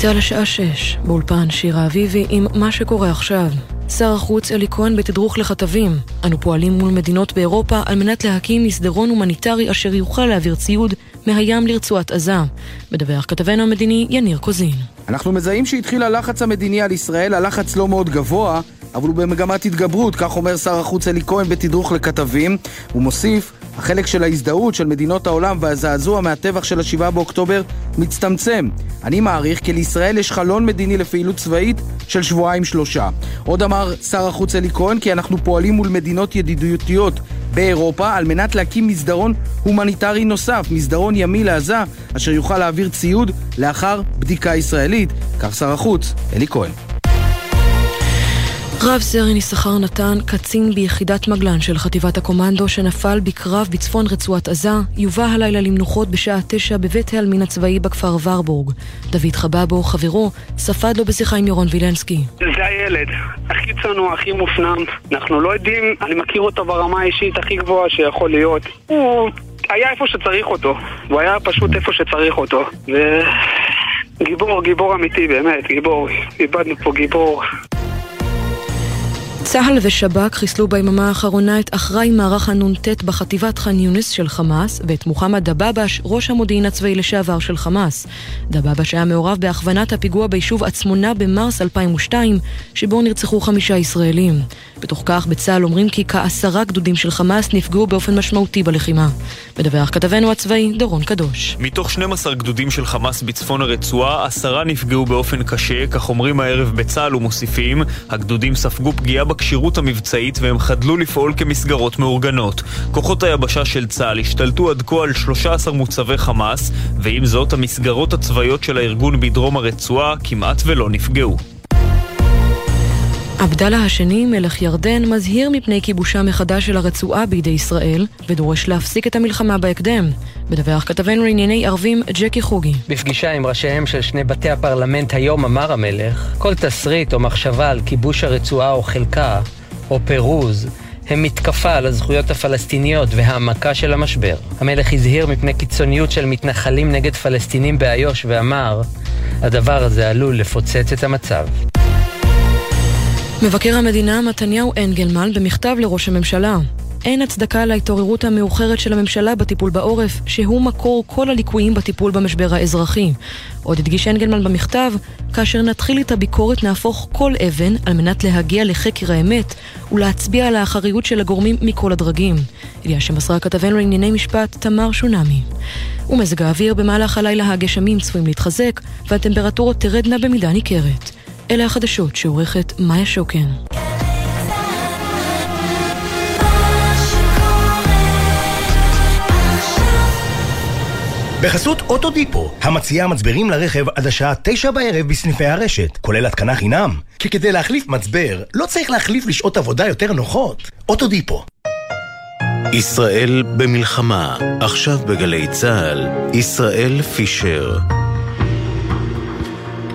צה"ל לשעה שש, באולפן שירה אביבי עם מה שקורה עכשיו. שר החוץ אלי כהן בתדרוך לכתבים. אנו פועלים מול מדינות באירופה על מנת להקים מסדרון הומניטרי אשר יוכל להעביר ציוד מהים לרצועת עזה. מדווח כתבנו המדיני יניר קוזין. אנחנו מזהים שהתחיל הלחץ המדיני על ישראל, הלחץ לא מאוד גבוה, אבל הוא במגמת התגברות, כך אומר שר החוץ אלי כהן בתדרוך לכתבים. הוא מוסיף, החלק של ההזדהות של מדינות העולם והזעזוע מהטבח של השבעה באוקטובר מצטמצם. אני מעריך כי לישראל יש חלון מדיני לפעילות צבאית של שבועיים שלושה. עוד אמר שר החוץ אלי כהן כי אנחנו פועלים מול מדינות ידידותיות באירופה על מנת להקים מסדרון הומניטרי נוסף, מסדרון ימי לעזה, אשר יוכל להעביר ציוד לאחר בדיקה ישראלית, כך שר החוץ אלי כהן. רב סרן יששכר נתן, קצין ביחידת מגלן של חטיבת הקומנדו שנפל בקרב בצפון רצועת עזה, יובא הלילה למנוחות בשעה תשע בבית העלמין הצבאי בכפר ורבורג. דוד חבבו, חברו, ספד לו בשיחה עם ירון וילנסקי. זה הילד, הכי צנוע, הכי מופנם. אנחנו לא יודעים, אני מכיר אותו ברמה האישית הכי גבוהה שיכול להיות. הוא היה איפה שצריך אותו. הוא היה פשוט איפה שצריך אותו. ו... גיבור, גיבור אמיתי, באמת, גיבור. איבדנו פה גיבור. צה"ל ושב"כ חיסלו ביממה האחרונה את אחראי מערך הנ"ט בחטיבת ח'אן יונס של חמאס ואת מוחמד דבאבש, ראש המודיעין הצבאי לשעבר של חמאס. דבאבש היה מעורב בהכוונת הפיגוע ביישוב עצמונה במרס 2002, שבו נרצחו חמישה ישראלים. בתוך כך בצה"ל אומרים כי כעשרה גדודים של חמאס נפגעו באופן משמעותי בלחימה. מדווח כתבנו הצבאי דורון קדוש. מתוך 12 גדודים של חמאס בצפון הרצועה, עשרה נפגעו באופן קשה, כך אומרים הערב בצה"ל ומוסיפים, הגדודים ספגו פגיעה בכשירות המבצעית והם חדלו לפעול כמסגרות מאורגנות. כוחות היבשה של צה"ל השתלטו עד כה על 13 מוצבי חמאס, ועם זאת המסגרות הצבאיות של הארגון בדרום הרצועה כמעט ולא נפגעו. עבדאללה השני, מלך ירדן, מזהיר מפני כיבושה מחדש של הרצועה בידי ישראל, ודורש להפסיק את המלחמה בהקדם. מדווח כתבנו לענייני ערבים ג'קי חוגי. בפגישה עם ראשיהם של שני בתי הפרלמנט היום אמר המלך, כל תסריט או מחשבה על כיבוש הרצועה או חלקה, או פירוז, הם מתקפה על הזכויות הפלסטיניות והעמקה של המשבר. המלך הזהיר מפני קיצוניות של מתנחלים נגד פלסטינים באיו"ש ואמר, הדבר הזה עלול לפוצץ את המצב. מבקר המדינה מתניהו אנגלמן במכתב לראש הממשלה. אין הצדקה להתעוררות המאוחרת של הממשלה בטיפול בעורף, שהוא מקור כל הליקויים בטיפול במשבר האזרחי. עוד הדגיש אנגלמן במכתב, כאשר נתחיל את הביקורת נהפוך כל אבן על מנת להגיע לחקר האמת ולהצביע על האחריות של הגורמים מכל הדרגים. ידיעה שמסרה כתבנו לענייני משפט תמר שונמי. ומזג האוויר במהלך הלילה הגשמים צפויים להתחזק והטמפרטורות תרדנה במידה ניכרת. אלה החדשות שעורכת מאיה שוקן. בחסות אוטודיפו, המציעה מצברים לרכב עד השעה תשע בערב בסניפי הרשת, כולל התקנה חינם. כי כדי להחליף מצבר, לא צריך להחליף לשעות עבודה יותר נוחות. אוטודיפו. ישראל במלחמה, עכשיו בגלי צה"ל, ישראל פישר.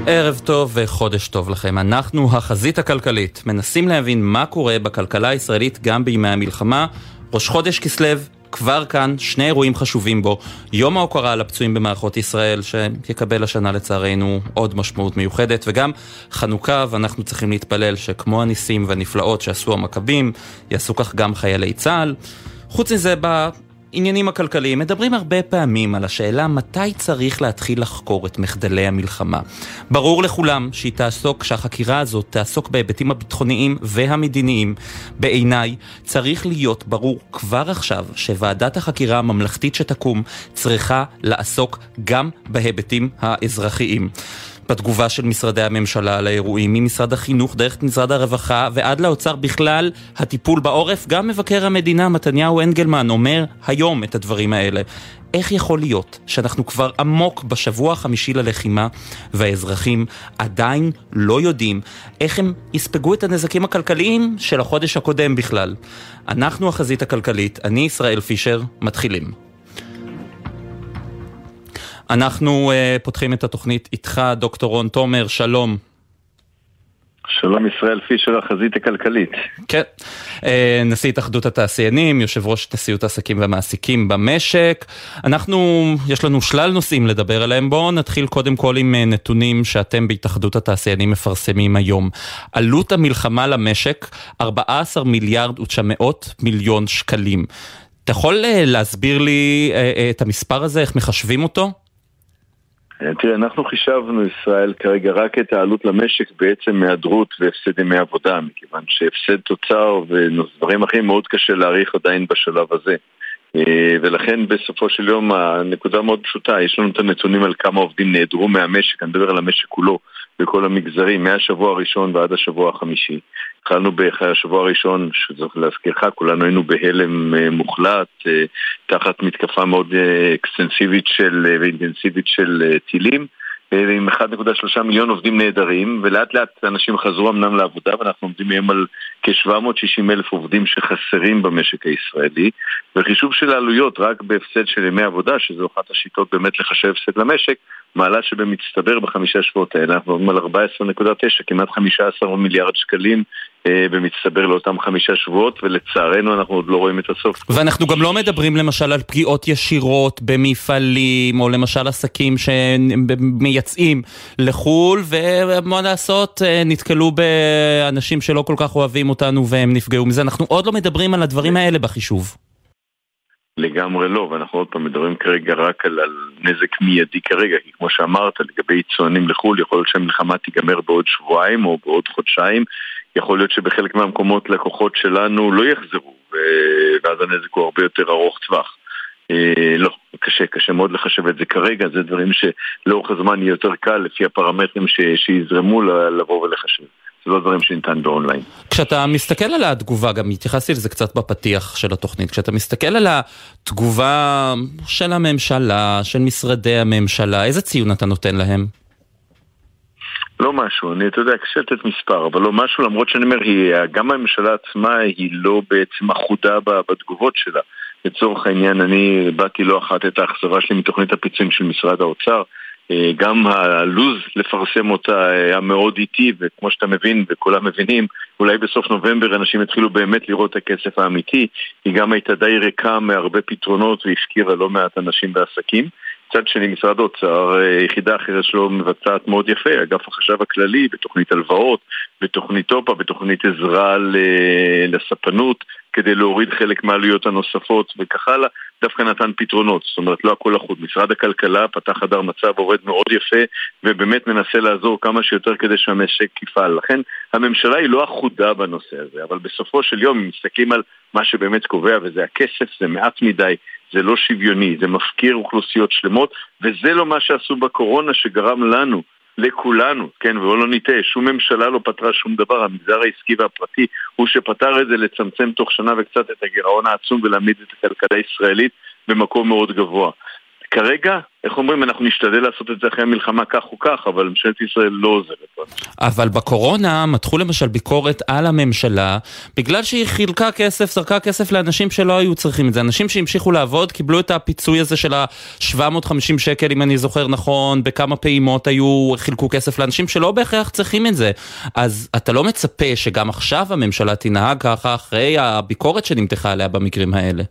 ערב טוב וחודש טוב לכם. אנחנו החזית הכלכלית, מנסים להבין מה קורה בכלכלה הישראלית גם בימי המלחמה. ראש חודש כסלו כבר כאן, שני אירועים חשובים בו. יום ההוקרה לפצועים במערכות ישראל, שיקבל השנה לצערנו עוד משמעות מיוחדת, וגם חנוכה, ואנחנו צריכים להתפלל שכמו הניסים והנפלאות שעשו המכבים, יעשו כך גם חיילי צה"ל. חוץ מזה, העניינים הכלכליים מדברים הרבה פעמים על השאלה מתי צריך להתחיל לחקור את מחדלי המלחמה. ברור לכולם שהיא תעסוק, שהחקירה הזאת תעסוק בהיבטים הביטחוניים והמדיניים. בעיניי צריך להיות ברור כבר עכשיו שוועדת החקירה הממלכתית שתקום צריכה לעסוק גם בהיבטים האזרחיים. בתגובה של משרדי הממשלה על האירועים, ממשרד החינוך דרך משרד הרווחה ועד לאוצר בכלל, הטיפול בעורף, גם מבקר המדינה מתניהו אנגלמן אומר היום את הדברים האלה. איך יכול להיות שאנחנו כבר עמוק בשבוע החמישי ללחימה והאזרחים עדיין לא יודעים איך הם יספגו את הנזקים הכלכליים של החודש הקודם בכלל? אנחנו החזית הכלכלית, אני ישראל פישר, מתחילים. אנחנו uh, פותחים את התוכנית איתך, דוקטור רון תומר, שלום. שלום ישראל פישר, החזית הכלכלית. כן, אה, נשיא התאחדות התעשיינים, יושב ראש נשיאות העסקים והמעסיקים במשק. אנחנו, יש לנו שלל נושאים לדבר עליהם, בואו נתחיל קודם כל עם אה, נתונים שאתם בהתאחדות התעשיינים מפרסמים היום. עלות המלחמה למשק, 14 מיליארד ו-900 מיליון שקלים. אתה יכול להסביר לי את המספר הזה, איך מחשבים אותו? תראה, אנחנו חישבנו, ישראל, כרגע רק את העלות למשק בעצם מהיעדרות והפסד ימי עבודה, מכיוון שהפסד תוצר ודברים אחרים מאוד קשה להעריך עדיין בשלב הזה. אה, ולכן בסופו של יום הנקודה מאוד פשוטה, יש לנו את הנתונים על כמה עובדים נעדרו מהמשק, אני מדבר על המשק כולו, בכל המגזרים, מהשבוע הראשון ועד השבוע החמישי. התחלנו באחרי השבוע הראשון, שצריך להזכירך, כולנו היינו בהלם אה, מוחלט, אה, תחת מתקפה מאוד אקסטנסיבית של, ואינטנסיבית של טילים. עם 1.3 מיליון עובדים נהדרים, ולאט לאט אנשים חזרו אמנם לעבודה, ואנחנו עומדים היום על כ-760 אלף עובדים שחסרים במשק הישראלי, וחישוב של העלויות רק בהפסד של ימי עבודה, שזו אחת השיטות באמת לחשב הפסד למשק, מעלה שבמצטבר בחמישה שבועות האלה, אנחנו עומדים על 14.9, כמעט 15 מיליארד שקלים אה, במצטבר לאותם חמישה שבועות, ולצערנו אנחנו עוד לא רואים את הסוף. ואנחנו גם לא מדברים למשל על פגיעות ישירות במפעלים, או למשל עסקים שמייצאים לחו"ל, ומה לעשות, אה, נתקלו באנשים שלא כל כך אוהבים אותנו והם נפגעו מזה. אנחנו עוד לא מדברים על הדברים האלה בחישוב. לגמרי לא, ואנחנו עוד פעם מדברים כרגע רק על, על נזק מיידי כרגע, כי כמו שאמרת, לגבי יצואנים לחו"ל, יכול להיות שהמלחמה תיגמר בעוד שבועיים או בעוד חודשיים, יכול להיות שבחלק מהמקומות לקוחות שלנו לא יחזרו, ואז הנזק הוא הרבה יותר ארוך טווח. אה, לא, קשה, קשה מאוד לחשב את זה כרגע, זה דברים שלאורך הזמן יהיה יותר קל לפי הפרמטרים ש, שיזרמו לבוא ולחשב. זה לא דברים שניתן באונליין. כשאתה מסתכל על התגובה, גם התייחסתי לזה קצת בפתיח של התוכנית, כשאתה מסתכל על התגובה של הממשלה, של משרדי הממשלה, איזה ציון אתה נותן להם? לא משהו, אני, אתה יודע, קשה לתת מספר, אבל לא משהו, למרות שאני אומר, היא, גם הממשלה עצמה היא לא בעצם אחודה בתגובות שלה. לצורך העניין, אני באתי לא אחת את האכזבה שלי מתוכנית הפיצויים של משרד האוצר. אה, גם הלו"ז לפרסם אותה היה מאוד איטי, וכמו שאתה מבין, וכולם מבינים, אולי בסוף נובמבר אנשים יתחילו באמת לראות את הכסף האמיתי. היא גם הייתה די ריקה מהרבה פתרונות והפקירה לא מעט אנשים ועסקים. מצד שני, משרד האוצר, אה, יחידה אחרת שלו מבצעת מאוד יפה, אגף החשב הכללי, בתוכנית הלוואות, בתוכנית טופה, בתוכנית עזרה לספנות, כדי להוריד חלק מהעלויות הנוספות וכך הלאה, דווקא נתן פתרונות, זאת אומרת לא הכל אחוד. משרד הכלכלה פתח חדר מצב, עובד מאוד יפה ובאמת מנסה לעזור כמה שיותר כדי שהמשק יפעל. לכן הממשלה היא לא אחודה בנושא הזה, אבל בסופו של יום, אם מסתכלים על מה שבאמת קובע וזה הכסף, זה מעט מדי, זה לא שוויוני, זה מפקיר אוכלוסיות שלמות וזה לא מה שעשו בקורונה שגרם לנו לכולנו, כן, ובואו לא נטעה, שום ממשלה לא פתרה שום דבר, המגזר העסקי והפרטי הוא שפתר את זה לצמצם תוך שנה וקצת את הגירעון העצום ולהעמיד את הכלכלה הישראלית במקום מאוד גבוה. כרגע, איך אומרים, אנחנו נשתדל לעשות את זה אחרי המלחמה כך או כך, אבל ממשלת ישראל לא עוזרת. אבל בקורונה מתחו למשל ביקורת על הממשלה, בגלל שהיא חילקה כסף, זרקה כסף לאנשים שלא היו צריכים את זה. אנשים שהמשיכו לעבוד קיבלו את הפיצוי הזה של ה-750 שקל, אם אני זוכר נכון, בכמה פעימות היו, חילקו כסף לאנשים שלא בהכרח צריכים את זה. אז אתה לא מצפה שגם עכשיו הממשלה תנהג ככה אחרי הביקורת שנמתחה עליה במקרים האלה.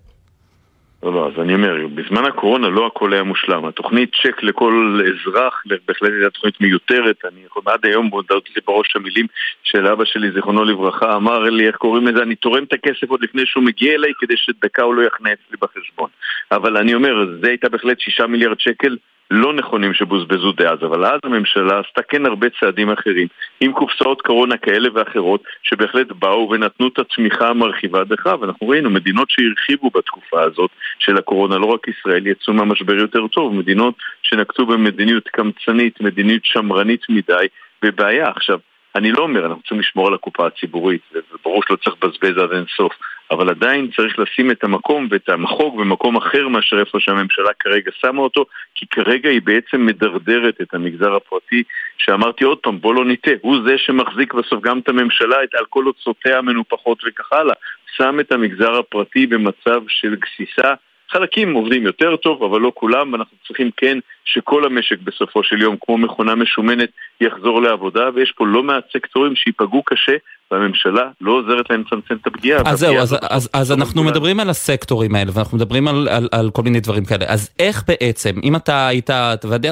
לא, לא, אז אני אומר, בזמן הקורונה לא הכל היה מושלם. התוכנית צ'ק לכל אזרח, בהחלט הייתה תוכנית מיותרת. אני יכול עד היום, מודעות לי בראש המילים של אבא שלי, זיכרונו לברכה, אמר לי, איך קוראים לזה, אני תורם את הכסף עוד לפני שהוא מגיע אליי, כדי שדקה הוא לא יחנה אצלי בחשבון. אבל אני אומר, זה הייתה בהחלט שישה מיליארד שקל לא נכונים שבוזבזו דאז, אבל אז הממשלה עשתה כן הרבה צעדים אחרים, עם קופסאות קורונה כאלה ואחרות, שבהחלט באו ונתנו את התמיכה המרחיבה דרך, ואנחנו ראינו מדינות שהרחיבו בתקופה הזאת של הקורונה, לא רק ישראל, יצאו מהמשבר יותר טוב, מדינות שנקטו במדיניות קמצנית, מדיניות שמרנית מדי, בבעיה. עכשיו, אני לא אומר, אנחנו צריכים לשמור על הקופה הציבורית, וברור שלא צריך לבזבז עד אין סוף, אבל עדיין צריך לשים את המקום ואת המחוג במקום אחר מאשר איפה שהממשלה כרגע שמה אותו, כי כרגע היא בעצם מדרדרת את המגזר הפרטי, שאמרתי עוד פעם, בוא לא נטעה, הוא זה שמחזיק בסוף גם את הממשלה, על כל הוצאותיה המנופחות וכך הלאה, שם את המגזר הפרטי במצב של גסיסה. חלקים עובדים יותר טוב, אבל לא כולם, ואנחנו צריכים כן שכל המשק בסופו של יום, כמו מכונה משומנת, יחזור לעבודה, ויש פה לא מעט סקטורים שייפגעו קשה, והממשלה לא עוזרת להם לצמצם את הפגיעה. אז זהו, אז, אז, אז אנחנו מדברים על הסקטורים האלה, ואנחנו מדברים על, על, על כל מיני דברים כאלה. אז איך בעצם, אם אתה היית,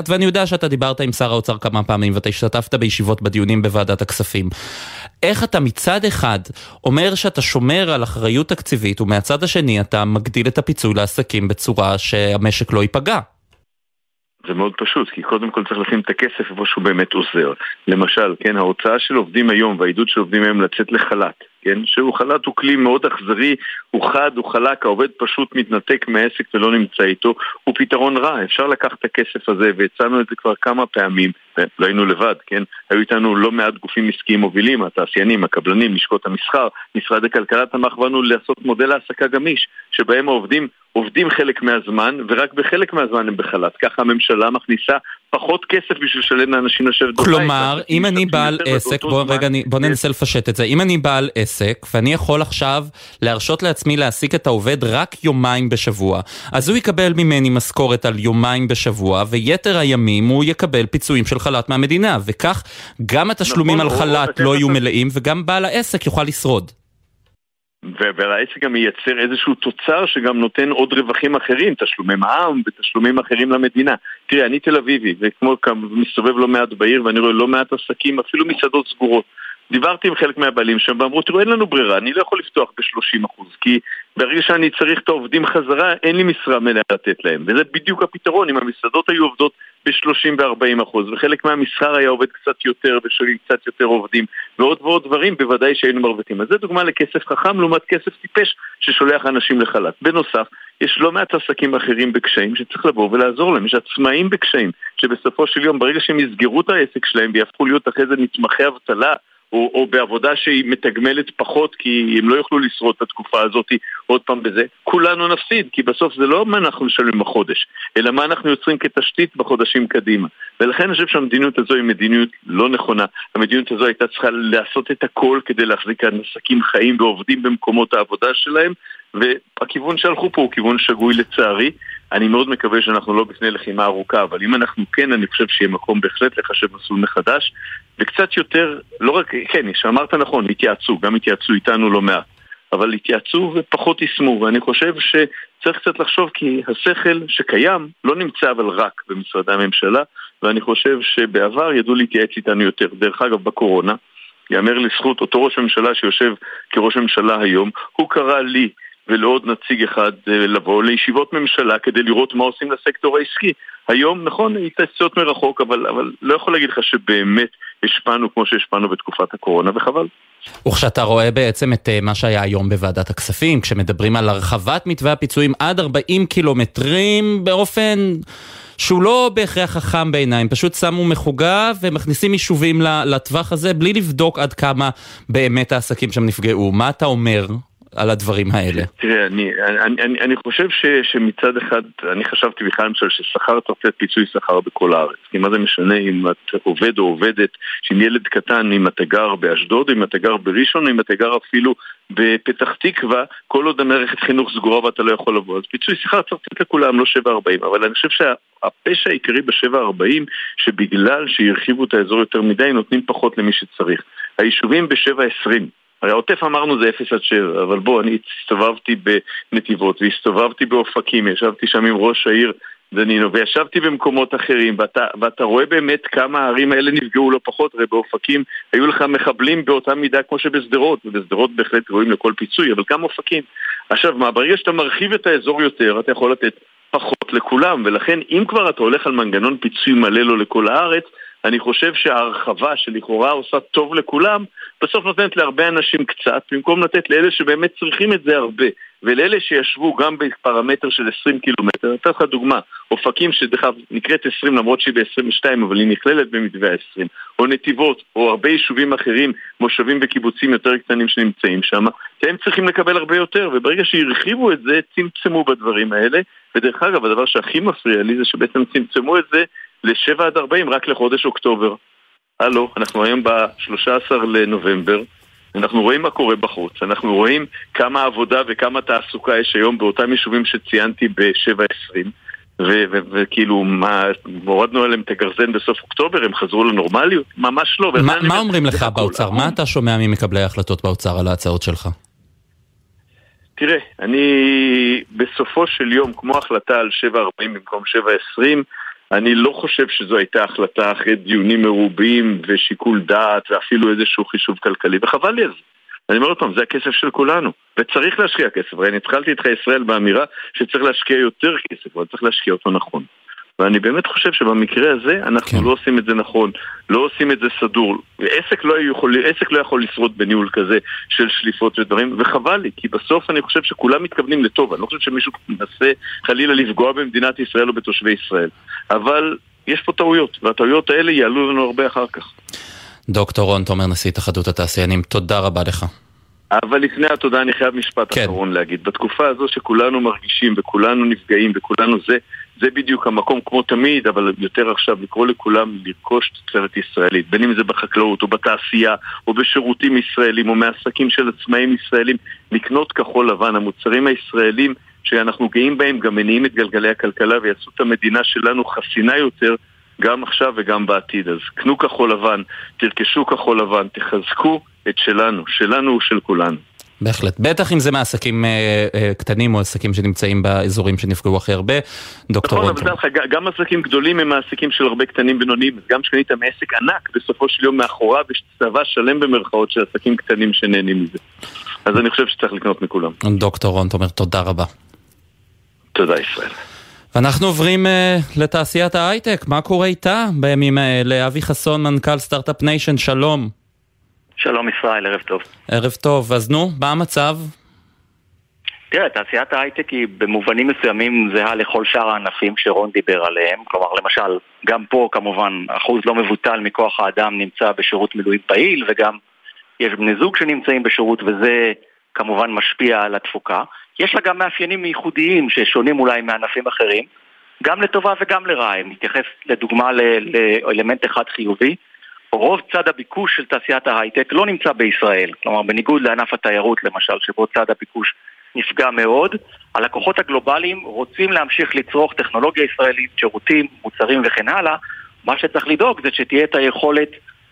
ואני יודע שאתה דיברת עם שר האוצר כמה פעמים, ואתה השתתפת בישיבות בדיונים בוועדת הכספים, איך אתה מצד אחד אומר שאתה שומר על אחריות תקציבית, ומהצד השני אתה מגדיל את הפיצוי לעסקים בצורה שהמשק לא ייפגע? זה מאוד פשוט, כי קודם כל צריך לשים את הכסף איפה שהוא באמת עוזר. למשל, כן, ההוצאה של עובדים היום והעידוד של עובדים היום לצאת לחל"ת, כן, שהוא חל"ת הוא כלי מאוד אכזרי, הוא חד, הוא חלק, העובד פשוט מתנתק מהעסק ולא נמצא איתו, הוא פתרון רע, אפשר לקחת את הכסף הזה, והצענו את זה כבר כמה פעמים, לא היינו לבד, כן, היו איתנו לא מעט גופים עסקיים מובילים, התעשיינים, הקבלנים, לשכות המסחר, משרד הכלכלה תמך בנו לעשות מודל העסקה גמיש, שבהם העובדים עובדים חלק מהזמן, ורק בחלק מהזמן הם בחל"ת. ככה הממשלה מכניסה פחות כסף בשביל לשלם לאנשים לשבת בבית. כלומר, אם אני בעל עסק, בוא רגע, בוא ננסה לפשט את זה. אם אני בעל עסק, ואני יכול עכשיו להרשות לעצמי להעסיק את העובד רק יומיים בשבוע, אז הוא יקבל ממני משכורת על יומיים בשבוע, ויתר הימים הוא יקבל פיצויים של חל"ת מהמדינה, וכך גם התשלומים נכון, על חל"ת לא יהיו מלאים, וגם בעל העסק יוכל לשרוד. והעסק גם מייצר איזשהו תוצר שגם נותן עוד רווחים אחרים, תשלומי מע"מ ותשלומים אחרים למדינה. תראה, אני תל אביבי, וכמו מסתובב לא מעט בעיר ואני רואה לא מעט עסקים, אפילו מסעדות סגורות. דיברתי עם חלק מהבעלים שם ואמרו, תראו, אין לנו ברירה, אני לא יכול לפתוח ב-30% כי ברגע שאני צריך את העובדים חזרה, אין לי משרה מלאה לתת להם. וזה בדיוק הפתרון, אם המסעדות היו עובדות ב-30 ו-40 אחוז, וחלק מהמסחר היה עובד קצת יותר ושואלים קצת יותר עובדים, ועוד ועוד דברים, בוודאי שהיינו מרוויחים. אז זה דוגמה לכסף חכם לעומת כסף טיפש ששולח אנשים לחל"ת. בנוסף, יש לא מעט עסקים אחרים בקשיים שצריך לבוא ולעזור להם. יש עצמאים בקשיים, שבסופו של יום, ברגע שהם יסגרו את העסק שלהם ויהפכו להיות אחרי זה נתמכי אבטלה, או, או בעבודה שהיא מתגמלת פחות כי הם לא יוכלו לשרוד את התקופה הזאת עוד פעם בזה, כולנו נפסיד, כי בסוף זה לא מה אנחנו נשלם בחודש, אלא מה אנחנו יוצרים כתשתית בחודשים קדימה. ולכן אני חושב שהמדיניות הזו היא מדיניות לא נכונה. המדיניות הזו הייתה צריכה לעשות את הכל כדי להחזיק עסקים חיים ועובדים במקומות העבודה שלהם, והכיוון שהלכו פה הוא כיוון שגוי לצערי. אני מאוד מקווה שאנחנו לא בפני לחימה ארוכה, אבל אם אנחנו כן, אני חושב שיהיה מקום בהחלט לחשב מסלול מחדש, וקצת יותר, לא רק, כן, שאמרת נכון, התייעצו, גם התייעצו איתנו לא מעט, אבל התייעצו ופחות יישמו, ואני חושב שצריך קצת לחשוב כי השכל שקיים לא נמצא אבל רק במשרדי הממשלה, ואני חושב שבעבר ידעו להתייעץ איתנו יותר. דרך אגב, בקורונה, יאמר לזכות אותו ראש ממשלה שיושב כראש ממשלה היום, הוא קרא לי ולעוד נציג אחד אה, לבוא לישיבות ממשלה כדי לראות מה עושים לסקטור העסקי. היום, נכון, התייעצויות מרחוק, אבל, אבל לא יכול להגיד לך שבאמת השפענו כמו שהשפענו בתקופת הקורונה, וחבל. וכשאתה רואה בעצם את אה, מה שהיה היום בוועדת הכספים, כשמדברים על הרחבת מתווה הפיצויים עד 40 קילומטרים באופן... שהוא לא בהכרח חכם בעיניים, פשוט שמו מחוגה ומכניסים יישובים לטווח הזה בלי לבדוק עד כמה באמת העסקים שם נפגעו. מה אתה אומר על הדברים האלה? תראה, אני, אני, אני, אני חושב ש, שמצד אחד, אני חשבתי בכלל למשל ששכר צריך לתת פיצוי שכר בכל הארץ. כי מה זה משנה אם את עובד או עובדת, שאם ילד קטן, אם אתה גר באשדוד, אם אתה גר בראשון, אם אתה גר אפילו בפתח תקווה, כל עוד המערכת חינוך סגורה ואתה לא יכול לבוא. אז פיצוי שכר צריך לתת לכולם, לא 7.40. אבל אני חושב שהפשע העיקרי ב-7.40, שבגלל שהרחיבו את האזור יותר מדי, נותנים פחות למי שצריך. היישובים ב-7.20 הרי העוטף אמרנו זה 0 עד 7, אבל בוא, אני הסתובבתי בנתיבות והסתובבתי באופקים, ישבתי שם עם ראש העיר דנינו, וישבתי במקומות אחרים, ואתה, ואתה רואה באמת כמה הערים האלה נפגעו לא פחות, הרי באופקים היו לך מחבלים באותה מידה כמו שבשדרות, ובשדרות בהחלט ראויים לכל פיצוי, אבל גם אופקים. עכשיו, מה, ברגע שאתה מרחיב את האזור יותר, אתה יכול לתת פחות לכולם, ולכן אם כבר אתה הולך על מנגנון פיצוי מלא לו לכל הארץ, אני חושב שההרחבה שלכאורה עושה טוב לכולם, בסוף נותנת להרבה אנשים קצת, במקום לתת לאלה שבאמת צריכים את זה הרבה. ולאלה שישבו גם בפרמטר של 20 קילומטר, אתן לך דוגמה, אופקים שדרך אגב נקראת 20 למרות שהיא ב-22 אבל היא נכללת במתווה ה-20, או נתיבות, או הרבה יישובים אחרים, מושבים וקיבוצים יותר קטנים שנמצאים שם, הם צריכים לקבל הרבה יותר, וברגע שהרחיבו את זה, צמצמו בדברים האלה, ודרך אגב, הדבר שהכי מפריע לי זה שבעצם צמצמו את זה ל-7 עד 40 רק לחודש אוקטובר. הלו, אנחנו היום ב-13 לנובמבר, אנחנו רואים מה קורה בחוץ, אנחנו רואים כמה עבודה וכמה תעסוקה יש היום באותם יישובים שציינתי ב-7.20 וכאילו, מה, הורדנו עליהם את הגרזן בסוף אוקטובר, הם חזרו לנורמליות? ממש לא. מה, מה אומרים לך באוצר? מה אתה שומע ממקבלי ההחלטות באוצר על ההצעות שלך? תראה, אני בסופו של יום, כמו החלטה על 7.40 במקום 7.20, אני לא חושב שזו הייתה החלטה אחרי דיונים מרובים ושיקול דעת ואפילו איזשהו חישוב כלכלי, וחבל לי על זה. אני אומר עוד פעם, זה הכסף של כולנו, וצריך להשקיע כסף. הרי אני התחלתי איתך ישראל באמירה שצריך להשקיע יותר כסף, אבל צריך להשקיע אותו נכון. ואני באמת חושב שבמקרה הזה אנחנו כן. לא עושים את זה נכון, לא עושים את זה סדור. עסק לא, יכול, עסק לא יכול לשרוד בניהול כזה של שליפות ודברים, וחבל לי, כי בסוף אני חושב שכולם מתכוונים לטוב, אני לא חושב שמישהו מנסה חלילה לפגוע במדינת ישראל או בתושבי ישראל. אבל יש פה טעויות, והטעויות האלה יעלו לנו הרבה אחר כך. דוקטור רון תומר, נשיא התאחדות התעשיינים, תודה רבה לך. אבל לפני התודה אני חייב משפט כן. אחרון להגיד. בתקופה הזו שכולנו מרגישים וכולנו נפגעים וכולנו זה, זה בדיוק המקום כמו תמיד, אבל יותר עכשיו לקרוא לכולם לרכוש תוצרת ישראלית, בין אם זה בחקלאות או בתעשייה או בשירותים ישראלים או מעסקים של עצמאים ישראלים, לקנות כחול לבן, המוצרים הישראלים שאנחנו גאים בהם גם מניעים את גלגלי הכלכלה ויעשו את המדינה שלנו חסינה יותר גם עכשיו וגם בעתיד. אז קנו כחול לבן, תרכשו כחול לבן, תחזקו את שלנו, שלנו הוא של כולנו. בהחלט. בטח אם זה מעסקים אה, אה, קטנים או עסקים שנמצאים באזורים שנפגעו הכי הרבה. דוקטור נכון, אבל לך, גם עסקים גדולים הם מעסיקים של הרבה קטנים בינוניים. אז גם כשקנית מעסק ענק, בסופו של יום מאחוריו יש צבא שלם במרכאות של עסקים קטנים שנהנים מזה. אז אני חושב שצריך לקנות מכולם. דוקטור רון תומר, תודה רבה. תודה ישראל. ואנחנו עוברים אה, לתעשיית ההייטק, מה קורה איתה בימים האלה? אבי חסון, מנכ"ל Start-Up Nation, שלום. שלום ישראל, ערב טוב. ערב טוב, אז נו, מה המצב? תראה, תעשיית ההייטק היא במובנים מסוימים זהה לכל שאר הענפים שרון דיבר עליהם. כלומר, למשל, גם פה כמובן אחוז לא מבוטל מכוח האדם נמצא בשירות מילואים פעיל, וגם יש בני זוג שנמצאים בשירות, וזה כמובן משפיע על התפוקה. יש לה גם מאפיינים ייחודיים ששונים אולי מענפים אחרים, גם לטובה וגם לרעה. אם נתייחס לדוגמה לאלמנט אחד חיובי, רוב צד הביקוש של תעשיית ההייטק לא נמצא בישראל. כלומר, בניגוד לענף התיירות למשל, שבו צד הביקוש נפגע מאוד, הלקוחות הגלובליים רוצים להמשיך לצרוך טכנולוגיה ישראלית, שירותים, מוצרים וכן הלאה. מה שצריך לדאוג זה שתהיה את היכולת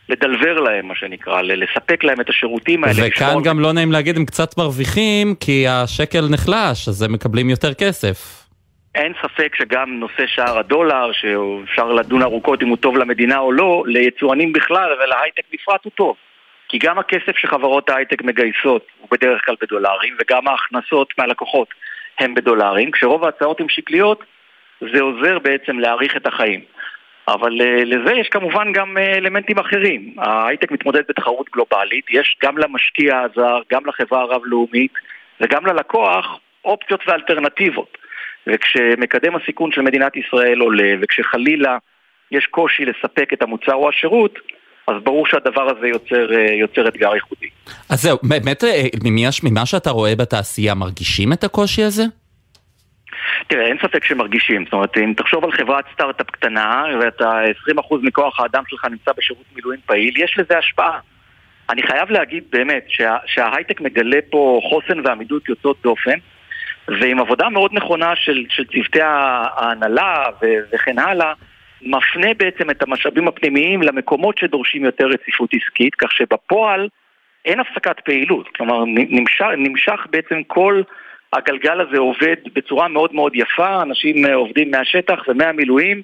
לדלבר להם, מה שנקרא, לספק להם את השירותים האלה. וכאן גם לא נעים להגיד, הם קצת מרוויחים, כי השקל נחלש, אז הם מקבלים יותר כסף. אין ספק שגם נושא שער הדולר, שאפשר לדון ארוכות אם הוא טוב למדינה או לא, ליצואנים בכלל ולהייטק בפרט הוא טוב. כי גם הכסף שחברות ההייטק מגייסות הוא בדרך כלל בדולרים, וגם ההכנסות מהלקוחות הם בדולרים. כשרוב ההצעות הן שקליות, זה עוזר בעצם להאריך את החיים. אבל uh, לזה יש כמובן גם uh, אלמנטים אחרים. ההייטק מתמודד בתחרות גלובלית, יש גם למשקיע הזר, גם לחברה הרב-לאומית וגם ללקוח אופציות ואלטרנטיבות. וכשמקדם הסיכון של מדינת ישראל עולה, וכשחלילה יש קושי לספק את המוצר או השירות, אז ברור שהדבר הזה יוצר, אה, יוצר אתגר ייחודי. אז זהו, באמת, ממה שאתה רואה בתעשייה, מרגישים את הקושי הזה? תראה, אין ספק שמרגישים. זאת אומרת, אם תחשוב על חברת סטארט-אפ קטנה, ואתה 20% מכוח האדם שלך נמצא בשירות מילואים פעיל, יש לזה השפעה. אני חייב להגיד באמת שה, שההייטק מגלה פה חוסן ועמידות יוצאות דופן, ועם עבודה מאוד נכונה של, של צוותי ההנהלה וכן הלאה, מפנה בעצם את המשאבים הפנימיים למקומות שדורשים יותר רציפות עסקית, כך שבפועל אין הפסקת פעילות. כלומר, נמשך, נמשך בעצם כל... הגלגל הזה עובד בצורה מאוד מאוד יפה, אנשים אה, עובדים מהשטח ומהמילואים,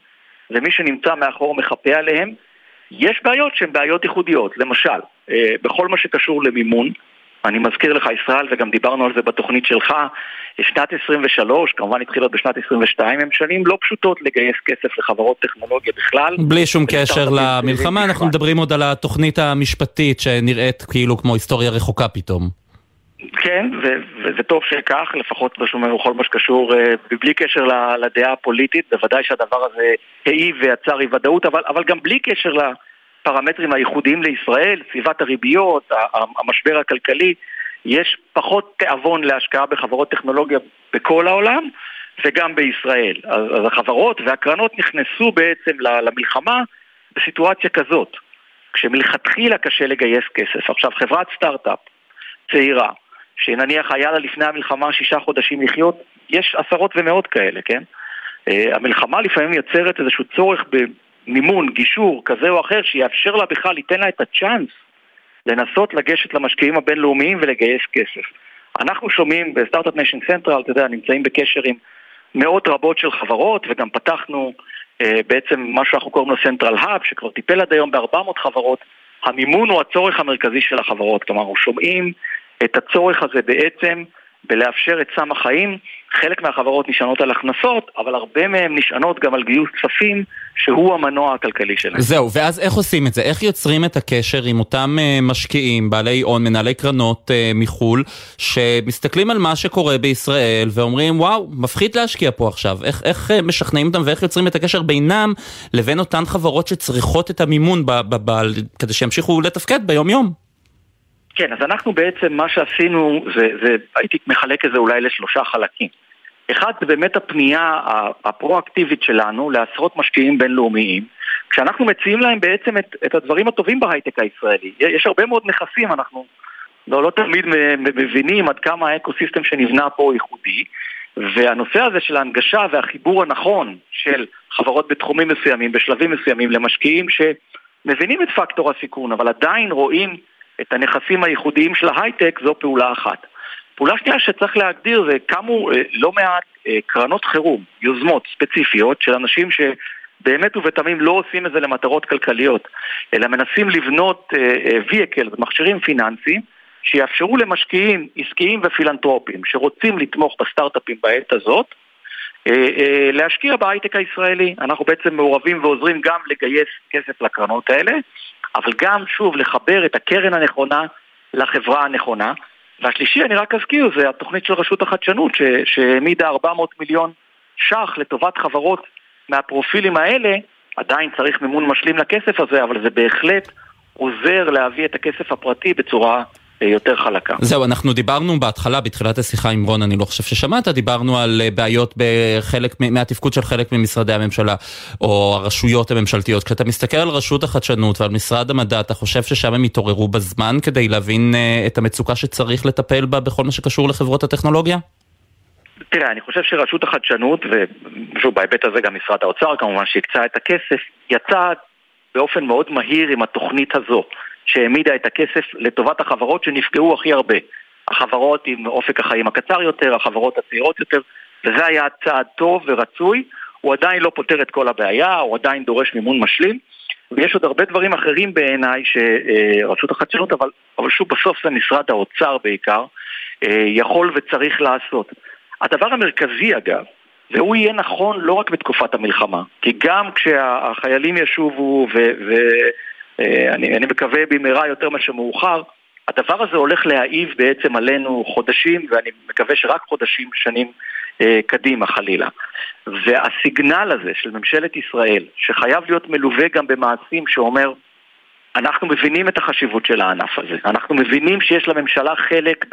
ומי שנמצא מאחור מחפה עליהם. יש בעיות שהן בעיות ייחודיות, למשל, אה, בכל מה שקשור למימון, אני מזכיר לך ישראל, וגם דיברנו על זה בתוכנית שלך, שנת 23, כמובן התחילות בשנת 22, הם שנים לא פשוטות לגייס כסף לחברות טכנולוגיה בכלל. בלי שום קשר למלחמה, אנחנו מדברים עוד על התוכנית המשפטית שנראית כאילו כמו היסטוריה רחוקה פתאום. כן, וזה טוב שכך, לפחות בכל מה שקשור, אה, בלי קשר לדעה הפוליטית, בוודאי שהדבר הזה העיב ויצר אי ודאות, אבל, אבל גם בלי קשר לפרמטרים הייחודיים לישראל, סביבת הריביות, המשבר הכלכלי, יש פחות תיאבון להשקעה בחברות טכנולוגיה בכל העולם וגם בישראל. אז, החברות והקרנות נכנסו בעצם למלחמה בסיטואציה כזאת, כשמלכתחילה קשה לגייס כסף. עכשיו, חברת סטארט-אפ צעירה, שנניח היה לה לפני המלחמה שישה חודשים לחיות, יש עשרות ומאות כאלה, כן? אה, המלחמה לפעמים יוצרת איזשהו צורך במימון, גישור כזה או אחר, שיאפשר לה בכלל, ייתן לה את הצ'אנס לנסות לגשת למשקיעים הבינלאומיים ולגייס כסף. אנחנו שומעים ב Start-Up Nation Central, אתה יודע, נמצאים בקשר עם מאות רבות של חברות, וגם פתחנו אה, בעצם מה שאנחנו קוראים לו Central Hub, שכבר טיפל עד היום ב-400 חברות. המימון הוא הצורך המרכזי של החברות, כלומר, אנחנו שומעים את הצורך הזה בעצם בלאפשר את סם החיים. חלק מהחברות נשענות על הכנסות, אבל הרבה מהן נשענות גם על גיוס כספים, שהוא המנוע הכלכלי שלהם. זהו, ואז איך עושים את זה? איך יוצרים את הקשר עם אותם uh, משקיעים, בעלי הון, מנהלי קרנות uh, מחו"ל, שמסתכלים על מה שקורה בישראל ואומרים, וואו, מפחיד להשקיע פה עכשיו. איך, איך uh, משכנעים אותם ואיך יוצרים את הקשר בינם לבין אותן חברות שצריכות את המימון ב- ב- ב- כדי שימשיכו לתפקד ביום-יום? כן, אז אנחנו בעצם, מה שעשינו, זה, זה, הייתי מחלק את זה אולי לשלושה חלקים. אחד, זה באמת הפנייה הפרואקטיבית שלנו לעשרות משקיעים בינלאומיים, כשאנחנו מציעים להם בעצם את, את הדברים הטובים בהייטק הישראלי. יש הרבה מאוד נכסים, אנחנו לא, לא תמיד מבינים עד כמה האקוסיסטם שנבנה פה ייחודי, והנושא הזה של ההנגשה והחיבור הנכון של חברות בתחומים מסוימים, בשלבים מסוימים, למשקיעים שמבינים את פקטור הסיכון, אבל עדיין רואים את הנכסים הייחודיים של ההייטק, זו פעולה אחת. פעולה שנייה שצריך להגדיר זה קמו אה, לא מעט אה, קרנות חירום, יוזמות ספציפיות של אנשים שבאמת ובתמים לא עושים את זה למטרות כלכליות, אלא מנסים לבנות ויקל, אה, מכשירים פיננסיים, שיאפשרו למשקיעים עסקיים ופילנטרופיים שרוצים לתמוך בסטארט-אפים בעת הזאת, להשקיע בהייטק הישראלי. אנחנו בעצם מעורבים ועוזרים גם לגייס כסף לקרנות האלה, אבל גם, שוב, לחבר את הקרן הנכונה לחברה הנכונה. והשלישי, אני רק אזכיר, זה התוכנית של רשות החדשנות, שהעמידה 400 מיליון ש"ח לטובת חברות מהפרופילים האלה. עדיין צריך מימון משלים לכסף הזה, אבל זה בהחלט עוזר להביא את הכסף הפרטי בצורה יותר חלקה. זהו, אנחנו דיברנו בהתחלה, בתחילת השיחה עם רון, אני לא חושב ששמעת, דיברנו על אה, בעיות בחלק, מהתפקוד של חלק ממשרדי הממשלה, או הרשויות הממשלתיות. כשאתה מסתכל על רשות החדשנות ועל משרד המדע, אתה חושב ששם הם יתעוררו בזמן כדי להבין אה, את המצוקה שצריך לטפל בה בכל מה שקשור לחברות הטכנולוגיה? תראה, אני חושב שרשות החדשנות, ושוב, בהיבט הזה גם משרד האוצר כמובן, שהקצה את הכסף, יצא באופן מאוד מהיר עם התוכנית הזו. שהעמידה את הכסף לטובת החברות שנפגעו הכי הרבה. החברות עם אופק החיים הקצר יותר, החברות הצעירות יותר, וזה היה צעד טוב ורצוי. הוא עדיין לא פותר את כל הבעיה, הוא עדיין דורש מימון משלים, ויש עוד הרבה דברים אחרים בעיניי שרשות החדשנות, אבל, אבל שוב בסוף זה משרד האוצר בעיקר, יכול וצריך לעשות. הדבר המרכזי אגב, והוא יהיה נכון לא רק בתקופת המלחמה, כי גם כשהחיילים ישובו ו... אה, אני, אני מקווה במהרה יותר מאשר מאוחר, הדבר הזה הולך להעיב בעצם עלינו חודשים, ואני מקווה שרק חודשים, שנים אה, קדימה חלילה. והסיגנל הזה של ממשלת ישראל, שחייב להיות מלווה גם במעשים שאומר, אנחנו מבינים את החשיבות של הענף הזה, אנחנו מבינים שיש לממשלה חלק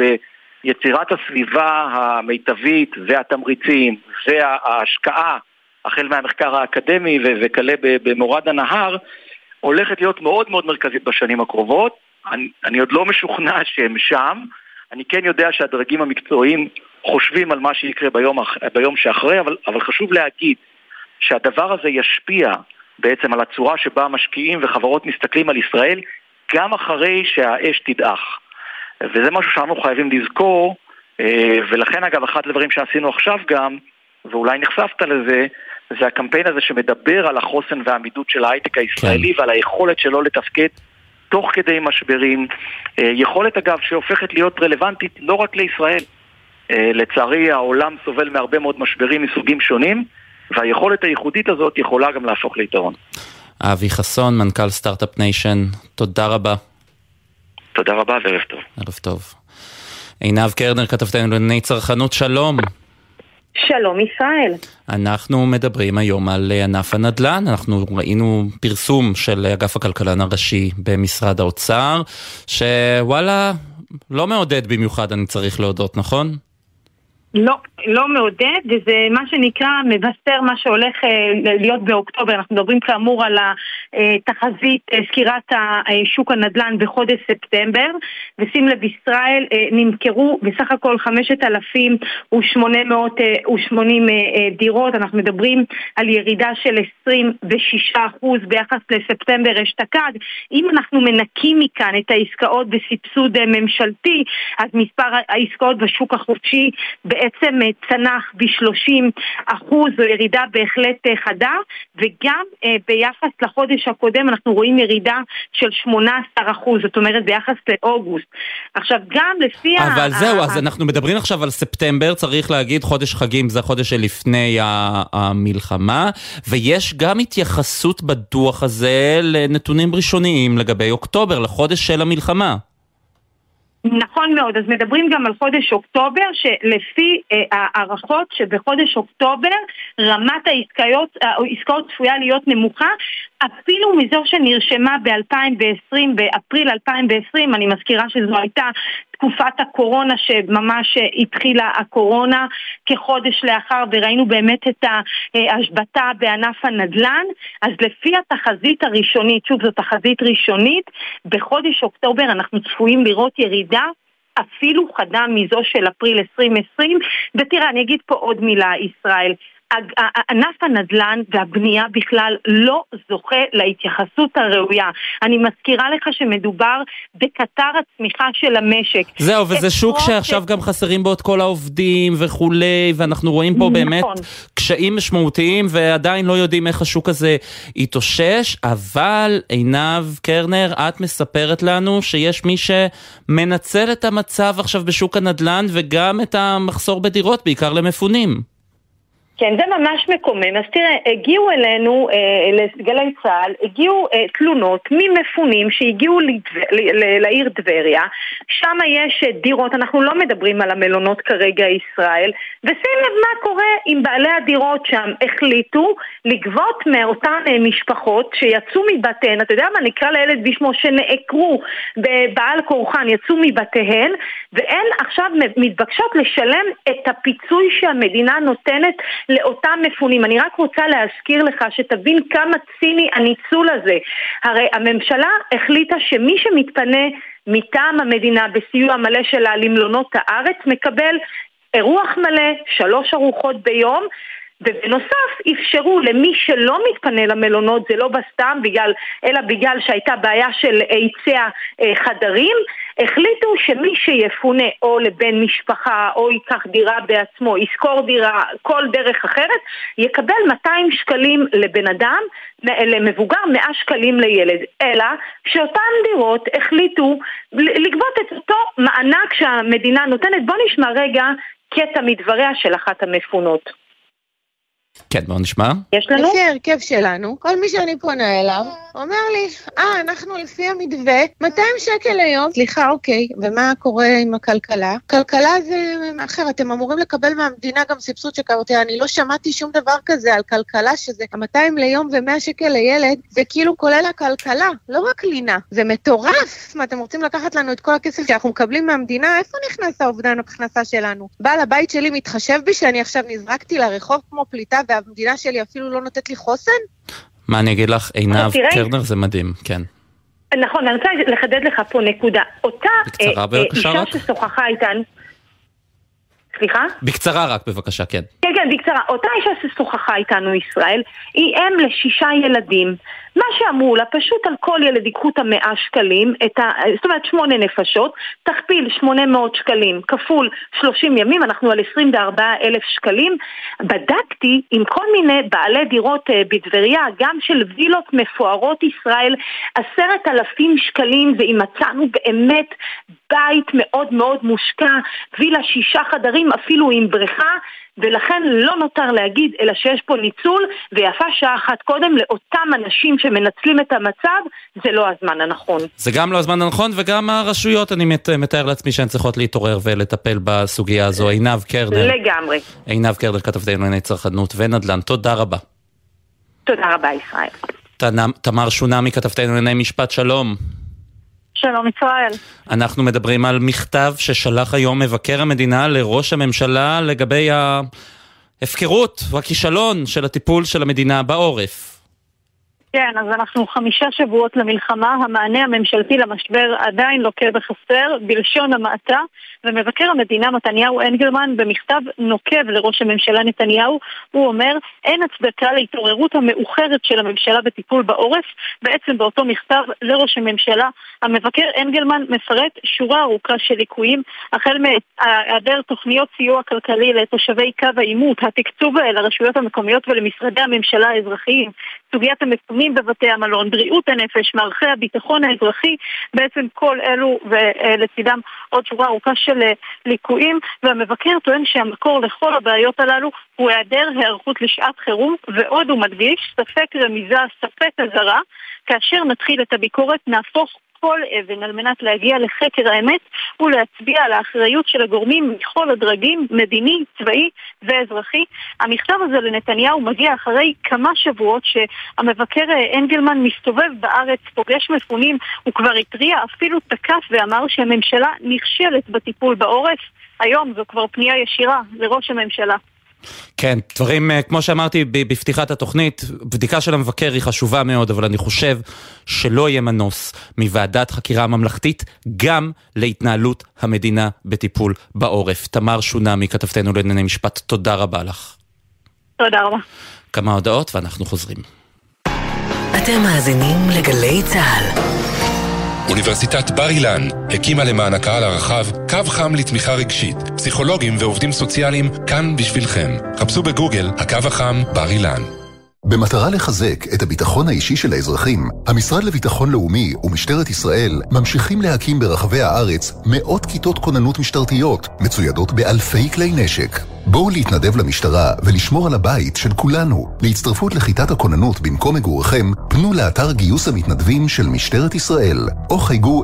ביצירת הסביבה המיטבית והתמריצים וההשקעה, החל מהמחקר האקדמי וכלה במורד הנהר, הולכת להיות מאוד מאוד מרכזית בשנים הקרובות. אני, אני עוד לא משוכנע שהם שם. אני כן יודע שהדרגים המקצועיים חושבים על מה שיקרה ביום, ביום שאחרי, אבל, אבל חשוב להגיד שהדבר הזה ישפיע בעצם על הצורה שבה משקיעים וחברות מסתכלים על ישראל גם אחרי שהאש תדעך. וזה משהו שאנחנו חייבים לזכור, אה, ולכן אגב אחד הדברים שעשינו עכשיו גם, ואולי נחשפת לזה, זה הקמפיין הזה שמדבר על החוסן והעמידות של ההייטק הישראלי כן. ועל היכולת שלו לתפקד תוך כדי משברים. אה, יכולת אגב שהופכת להיות רלוונטית לא רק לישראל. אה, לצערי העולם סובל מהרבה מאוד משברים מסוגים שונים, והיכולת הייחודית הזאת יכולה גם להפוך ליתרון. אבי חסון, מנכ"ל Start-Up Nation, תודה רבה. תודה רבה וערב טוב. ערב טוב. עינב קרנר, כתבתנו לענייני צרכנות, שלום. שלום ישראל. אנחנו מדברים היום על ענף הנדל"ן, אנחנו ראינו פרסום של אגף הכלכלן הראשי במשרד האוצר, שוואלה, לא מעודד במיוחד אני צריך להודות, נכון? לא, לא מעודד, וזה מה שנקרא מבשר מה שהולך אה, להיות באוקטובר. אנחנו מדברים כאמור על התחזית אה, סקירת שוק הנדל"ן בחודש ספטמבר, ושים לב, ישראל נמכרו בסך הכל 5,880 דירות, אנחנו מדברים על ירידה של 26% ביחס לספטמבר אשתקד. אם אנחנו מנקים מכאן את העסקאות בסבסוד ממשלתי, אז מספר העסקאות בשוק החופשי בעצם צנח ב-30 אחוז, זו ירידה בהחלט אה, חדה, וגם אה, ביחס לחודש הקודם אנחנו רואים ירידה של 18 אחוז, זאת אומרת ביחס לאוגוסט. עכשיו גם לפי ה... אבל זהו, אז אנחנו מדברים עכשיו על ספטמבר, צריך להגיד חודש חגים זה החודש שלפני המלחמה, ויש גם התייחסות בדוח הזה לנתונים ראשוניים לגבי אוקטובר, לחודש של המלחמה. נכון מאוד, אז מדברים גם על חודש אוקטובר, שלפי אה, הערכות שבחודש אוקטובר רמת העסקאות, העסקאות צפויה להיות נמוכה אפילו מזו שנרשמה ב-2020, באפריל 2020, אני מזכירה שזו הייתה תקופת הקורונה שממש התחילה הקורונה כחודש לאחר וראינו באמת את ההשבתה בענף הנדל"ן. אז לפי התחזית הראשונית, שוב זו תחזית ראשונית, בחודש אוקטובר אנחנו צפויים לראות ירידה אפילו חדה מזו של אפריל 2020 ותראה אני אגיד פה עוד מילה ישראל ענף הנדל"ן והבנייה בכלל לא זוכה להתייחסות הראויה. אני מזכירה לך שמדובר בקטר הצמיחה של המשק. זהו, וזה שוק שעכשיו גם חסרים בו את כל העובדים וכולי, ואנחנו רואים פה באמת נכון. קשיים משמעותיים ועדיין לא יודעים איך השוק הזה יתאושש, אבל עינב קרנר, את מספרת לנו שיש מי שמנצל את המצב עכשיו בשוק הנדל"ן וגם את המחסור בדירות, בעיקר למפונים. כן, זה ממש מקומם. אז תראה, הגיעו אלינו, אה, לגלי צה"ל, הגיעו אה, תלונות ממפונים שהגיעו לדבר, לעיר טבריה, שם יש אה, דירות, אנחנו לא מדברים על המלונות כרגע ישראל, ושים לב מה קורה אם בעלי הדירות שם. החליטו לגבות מאותן אה, משפחות שיצאו מבתיהן, אתה יודע מה, נקרא לילד בשמו, שנעקרו בעל כורחן, יצאו מבתיהן, והן עכשיו מתבקשות לשלם את הפיצוי שהמדינה נותנת לאותם מפונים. אני רק רוצה להזכיר לך שתבין כמה ציני הניצול הזה. הרי הממשלה החליטה שמי שמתפנה מטעם המדינה בסיוע מלא שלה למלונות הארץ מקבל אירוח מלא, שלוש ארוחות ביום ובנוסף אפשרו למי שלא מתפנה למלונות, זה לא בסתם, בגלל, אלא בגלל שהייתה בעיה של היצע אה, חדרים, החליטו שמי שיפונה או לבן משפחה או ייקח דירה בעצמו, ישכור דירה, כל דרך אחרת, יקבל 200 שקלים לבן אדם, למבוגר 100 שקלים לילד. אלא שאותן דירות החליטו לגבות את אותו מענק שהמדינה נותנת. בואו נשמע רגע קטע מדבריה של אחת המפונות. כן, בואו נשמע. יש לנו? לפי ההרכב שלנו, כל מי שאני פונה אליו, אומר לי, אה, אנחנו לפי המתווה, 200 שקל ליום. סליחה, אוקיי, ומה קורה עם הכלכלה? כלכלה זה אחר, אתם אמורים לקבל מהמדינה גם סבסוד שקראתי, אני לא שמעתי שום דבר כזה על כלכלה, שזה 200 ליום ו-100 שקל לילד, זה כאילו כולל הכלכלה, לא רק לינה. זה מטורף! מה, אתם רוצים לקחת לנו את כל הכסף שאנחנו מקבלים מהמדינה? איפה נכנס האובדן הכנסה שלנו? בעל הבית שלי מתחשב בי שאני עכשיו נזרקתי לרחוב כמו פליטה והמדינה שלי אפילו לא נותנת לי חוסן? מה אני אגיד לך, עינב קרנר זה מדהים, כן. נכון, אני רוצה לחדד לך פה נקודה. אותה בקצרה, אה, אישה רק. ששוחחה איתנו... סליחה? בקצרה רק, בבקשה, כן. כן, כן, בקצרה. אותה אישה ששוחחה איתנו ישראל, היא אם לשישה ילדים. מה שאמרו לה, פשוט על כל ילד ייקחו את המאה שקלים, את ה, זאת אומרת שמונה נפשות, תכפיל שמונה מאות שקלים כפול שלושים ימים, אנחנו על עשרים וארבעה אלף שקלים. בדקתי עם כל מיני בעלי דירות אה, בטבריה, גם של וילות מפוארות ישראל, עשרת אלפים שקלים, ואם מצאנו באמת בית מאוד מאוד מושקע, וילה שישה חדרים, אפילו עם בריכה, ולכן לא נותר להגיד אלא שיש פה ניצול, ויפה שעה אחת קודם לאותם אנשים שמנצלים את המצב, זה לא הזמן הנכון. זה גם לא הזמן הנכון, וגם הרשויות, אני מתאר לעצמי שהן צריכות להתעורר ולטפל בסוגיה הזו. עינב קרדר. לגמרי. עינב קרדר, כתבתי ענייני צרכנות ונדל"ן. תודה רבה. תודה רבה, ישראל. תמר שונמי, כתבתנו לענייני משפט, שלום. שלום ישראל. אנחנו מדברים על מכתב ששלח היום מבקר המדינה לראש הממשלה לגבי ההפקרות והכישלון של הטיפול של המדינה בעורף. כן, אז אנחנו חמישה שבועות למלחמה, המענה הממשלתי למשבר עדיין לוקה בחסר, בלשון המעטה, ומבקר המדינה מתניהו אנגלמן במכתב נוקב לראש הממשלה נתניהו, הוא אומר אין הצדקה להתעוררות המאוחרת של הממשלה בטיפול בעורף. בעצם באותו מכתב לראש הממשלה, המבקר אנגלמן מפרט שורה ארוכה של ליקויים, החל מהיעדר תוכניות סיוע כלכלי לתושבי קו העימות, התקצוב לרשויות המקומיות ולמשרדי הממשלה האזרחיים, סוגיית המקומים בבתי המלון, בריאות הנפש, מערכי הביטחון האזרחי, בעצם כל אלו ולצידם עוד שורה ארוכה של אה, ליקויים, והמבקר טוען שהמקור לכל הבעיות הללו הוא היעדר היערכות לשעת חירום, ועוד הוא מדגיש, ספק רמיזה, ספק אזהרה, כאשר נתחיל את הביקורת נהפוך כל אבן על מנת להגיע לחקר האמת ולהצביע על האחריות של הגורמים מכל הדרגים, מדיני, צבאי ואזרחי. המכתב הזה לנתניהו מגיע אחרי כמה שבועות שהמבקר אנגלמן מסתובב בארץ, פוגש מפונים, הוא כבר התריע, אפילו תקף ואמר שהממשלה נכשלת בטיפול בעורף. היום זו כבר פנייה ישירה לראש הממשלה. כן, דברים, אה, כמו שאמרתי בפתיחת התוכנית, בדיקה של המבקר היא חשובה מאוד, אבל אני חושב שלא יהיה מנוס מוועדת חקירה ממלכתית גם להתנהלות המדינה בטיפול בעורף. תמר שונמי, כתבתנו לענייני משפט, תודה רבה לך. תודה רבה. כמה הודעות ואנחנו חוזרים. אתם מאזינים לגלי צה"ל. אוניברסיטת בר אילן הקימה למען הקהל הרחב קו חם לתמיכה רגשית. פסיכולוגים ועובדים סוציאליים כאן בשבילכם. חפשו בגוגל הקו החם בר אילן. במטרה לחזק את הביטחון האישי של האזרחים, המשרד לביטחון לאומי ומשטרת ישראל ממשיכים להקים ברחבי הארץ מאות כיתות כוננות משטרתיות, מצוידות באלפי כלי נשק. בואו להתנדב למשטרה ולשמור על הבית של כולנו. להצטרפות לכיתת הכוננות במקום מגוריכם, פנו לאתר גיוס המתנדבים של משטרת ישראל, או חייגו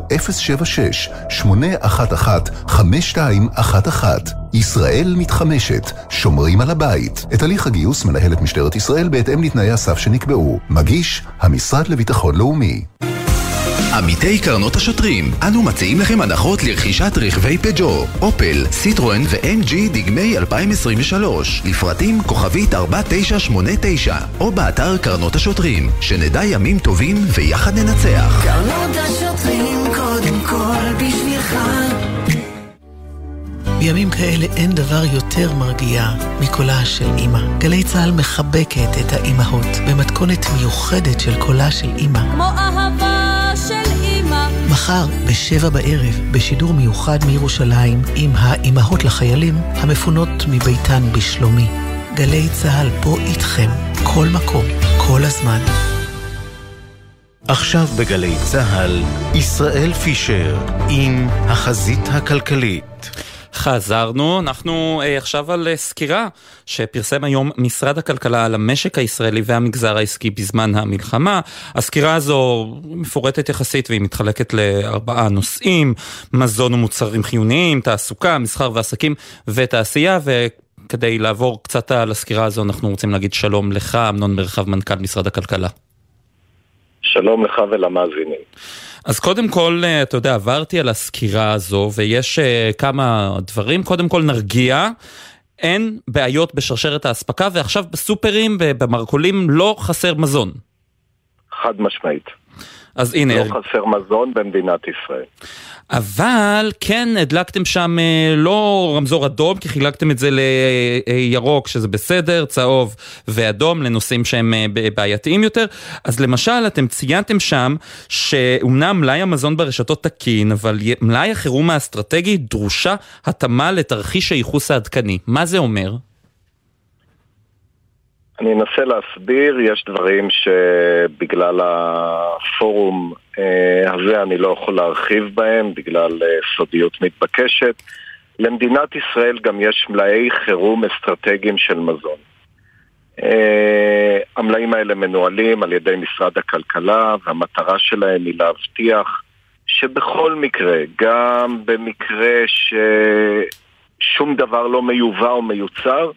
076-811-5211. ישראל מתחמשת, שומרים על הבית. את הליך הגיוס מנהלת משטרת ישראל בהתאם לתנאי הסף שנקבעו. מגיש, המשרד לביטחון לאומי. עמיתי קרנות השוטרים, אנו מציעים לכם הנחות לרכישת רכבי פג'ו, אופל, סיטרואן ו-MG דגמי 2023, לפרטים כוכבית 4989, או באתר קרנות השוטרים, שנדע ימים טובים ויחד ננצח. קרנות השוטרים קודם כל בשבילך בימים כאלה אין דבר יותר מרגיע מקולה של אימא. גלי צה"ל מחבקת את האימהות במתכונת מיוחדת של קולה של אימא. כמו אהבה. מחר, בשבע בערב, בשידור מיוחד מירושלים, עם האימהות לחיילים המפונות מביתן בשלומי. גלי צה"ל פה איתכם, כל מקום, כל הזמן. עכשיו בגלי צה"ל, ישראל פישר עם החזית הכלכלית. חזרנו, אנחנו אה, עכשיו על אה, סקירה שפרסם היום משרד הכלכלה על המשק הישראלי והמגזר העסקי בזמן המלחמה. הסקירה הזו מפורטת יחסית והיא מתחלקת לארבעה נושאים, מזון ומוצרים חיוניים, תעסוקה, מסחר ועסקים ותעשייה, וכדי לעבור קצת על הסקירה הזו אנחנו רוצים להגיד שלום לך, אמנון מרחב, מנכ"ל משרד הכלכלה. שלום לך ולמאזינים. אז קודם כל, אה, אתה יודע, עברתי על הסקירה הזו, ויש uh, כמה דברים. קודם כל, נרגיע. אין בעיות בשרשרת האספקה, ועכשיו בסופרים ובמרכולים לא חסר מזון. חד משמעית. אז הנה... לא חסר מזון במדינת ישראל. אבל כן הדלקתם שם אה, לא רמזור אדום, כי חילקתם את זה לירוק, שזה בסדר, צהוב ואדום, לנושאים שהם אה, בעייתיים יותר. אז למשל, אתם ציינתם שם שאומנם מלאי המזון ברשתות תקין, אבל מלאי החירום האסטרטגי דרושה התאמה לתרחיש הייחוס העדכני. מה זה אומר? אני אנסה להסביר, יש דברים שבגלל הפורום אה, הזה אני לא יכול להרחיב בהם, בגלל אה, סודיות מתבקשת. למדינת ישראל גם יש מלאי חירום אסטרטגיים של מזון. אה, המלאים האלה מנוהלים על ידי משרד הכלכלה, והמטרה שלהם היא להבטיח שבכל מקרה, גם במקרה ששום דבר לא מיובא או מיוצר,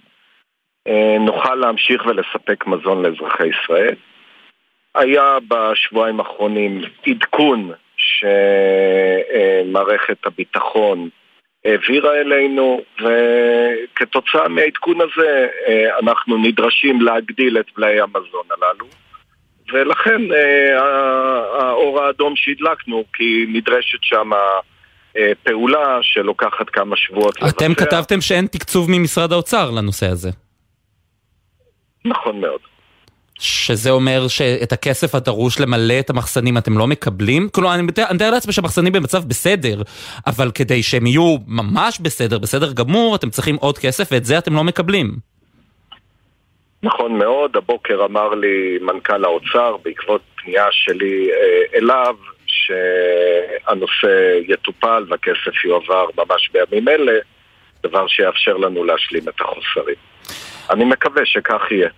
נוכל להמשיך ולספק מזון לאזרחי ישראל. היה בשבועיים האחרונים עדכון שמערכת הביטחון העבירה אלינו, וכתוצאה מהעדכון הזה אה, אנחנו נדרשים להגדיל את מלאי המזון הללו. ולכן אה, האור האדום שהדלקנו, כי נדרשת שם אה, פעולה שלוקחת כמה שבועות אתם לבצע. כתבתם שאין תקצוב ממשרד האוצר לנושא הזה. נכון מאוד. שזה אומר שאת הכסף הדרוש למלא את המחסנים אתם לא מקבלים? כלומר, אני מתאר לעצמי שהמחסנים במצב בסדר, אבל כדי שהם יהיו ממש בסדר, בסדר גמור, אתם צריכים עוד כסף ואת זה אתם לא מקבלים. נכון מאוד, הבוקר אמר לי מנכ"ל האוצר בעקבות פנייה שלי אה, אליו שהנושא יטופל והכסף יועבר ממש בימים אלה, דבר שיאפשר לנו להשלים את החוסרים. אני מקווה שכך יהיה.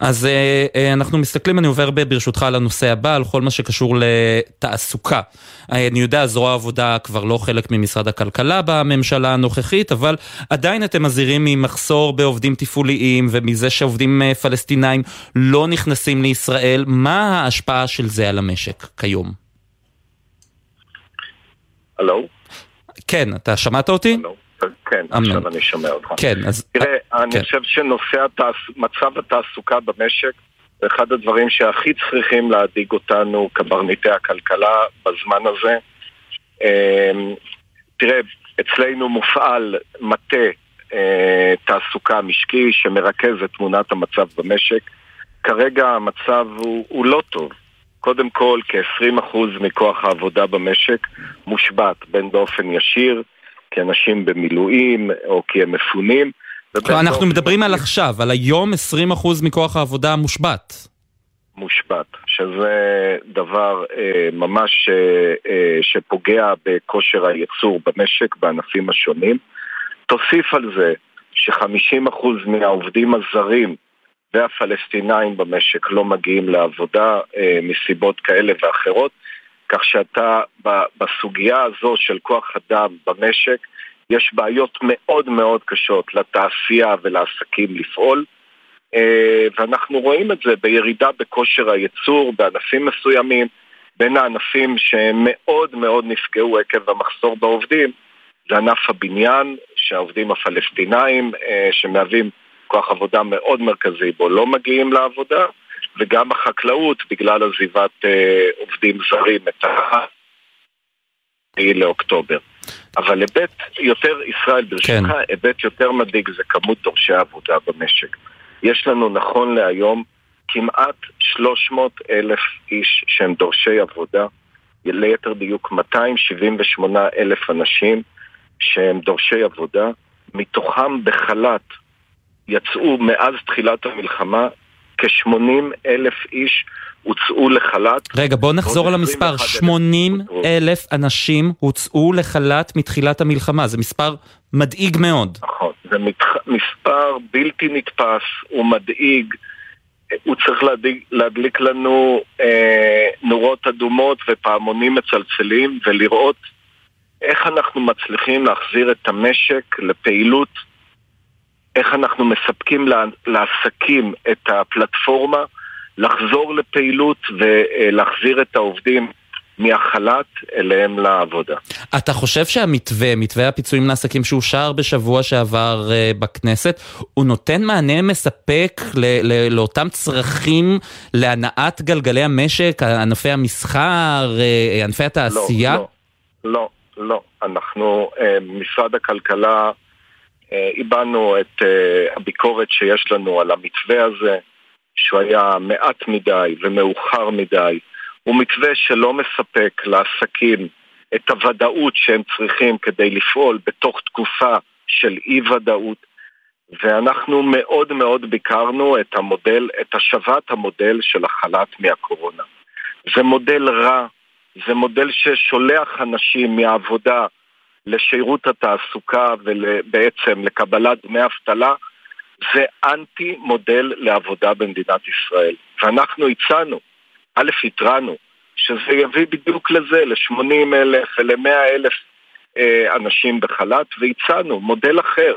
אז אה, אה, אנחנו מסתכלים, אני עובר ברשותך על הנושא הבא, על כל מה שקשור לתעסוקה. אה, אני יודע, זרוע העבודה כבר לא חלק ממשרד הכלכלה בממשלה הנוכחית, אבל עדיין אתם מזהירים ממחסור בעובדים תפעוליים ומזה שעובדים פלסטינאים לא נכנסים לישראל. מה ההשפעה של זה על המשק כיום? הלו? כן, אתה שמעת אותי? הלו. כן, אמנון. עכשיו אני שומע אותך. כן, אז... תראה, אני כן. חושב שנושא התעס... מצב התעסוקה במשק זה אחד הדברים שהכי צריכים להדאיג אותנו קברניטי הכלכלה בזמן הזה. אמ, תראה, אצלנו מופעל מטה אה, תעסוקה משקי שמרכז את תמונת המצב במשק. כרגע המצב הוא, הוא לא טוב. קודם כל, כ-20% מכוח העבודה במשק מושבת, בין באופן ישיר כי אנשים במילואים או כי הם מפונים. אנחנו מדברים על עכשיו, על היום 20% מכוח העבודה מושבת. מושבת, שזה דבר אה, ממש אה, אה, שפוגע בכושר הייצור במשק בענפים השונים. תוסיף על זה ש-50% מהעובדים הזרים והפלסטינאים במשק לא מגיעים לעבודה אה, מסיבות כאלה ואחרות. כך שאתה בסוגיה הזו של כוח אדם במשק, יש בעיות מאוד מאוד קשות לתעשייה ולעסקים לפעול, אה, ואנחנו רואים את זה בירידה בכושר הייצור בענפים מסוימים, בין הענפים שמאוד מאוד נפגעו עקב המחסור בעובדים, זה ענף הבניין, שהעובדים הפלסטינאים, אה, שמהווים כוח עבודה מאוד מרכזי בו, לא מגיעים לעבודה. וגם החקלאות בגלל עזיבת אה, עובדים זרים את ה... לאוקטובר. אבל היבט יותר, ישראל, ברשותך, כן. היבט יותר מדאיג זה כמות דורשי העבודה במשק. יש לנו נכון להיום כמעט 300 אלף איש שהם דורשי עבודה, ליתר דיוק 278 אלף אנשים שהם דורשי עבודה, מתוכם בחל"ת יצאו מאז תחילת המלחמה כ-80 אלף איש הוצאו לחל"ת. רגע, בוא נחזור על המספר. 80 אלף אנשים הוצאו לחל"ת מתחילת המלחמה. זה מספר מדאיג מאוד. נכון, זה מתח... מספר בלתי נתפס, הוא מדאיג. הוא צריך להדליק, להדליק לנו אה, נורות אדומות ופעמונים מצלצלים ולראות איך אנחנו מצליחים להחזיר את המשק לפעילות איך אנחנו מספקים לעסקים את הפלטפורמה לחזור לפעילות ולהחזיר את העובדים מהחל"ת אליהם לעבודה. אתה חושב שהמתווה, מתווה הפיצויים לעסקים שאושר בשבוע שעבר uh, בכנסת, הוא נותן מענה מספק ל- ל- לאותם צרכים להנעת גלגלי המשק, ענפי המסחר, uh, ענפי התעשייה? לא, לא, לא, לא. אנחנו, uh, משרד הכלכלה הבענו את אה, הביקורת שיש לנו על המתווה הזה, שהוא היה מעט מדי ומאוחר מדי. הוא מתווה שלא מספק לעסקים את הוודאות שהם צריכים כדי לפעול בתוך תקופה של אי-ודאות. ואנחנו מאוד מאוד ביקרנו את המודל, את השבת המודל של החל"ת מהקורונה. זה מודל רע, זה מודל ששולח אנשים מהעבודה לשירות התעסוקה ובעצם לקבלת דמי אבטלה, זה אנטי מודל לעבודה במדינת ישראל. ואנחנו הצענו, א', התרענו, שזה יביא בדיוק לזה, ל-80 אלף ול-100 אלף אה, אנשים בחל"ת, והצענו מודל אחר,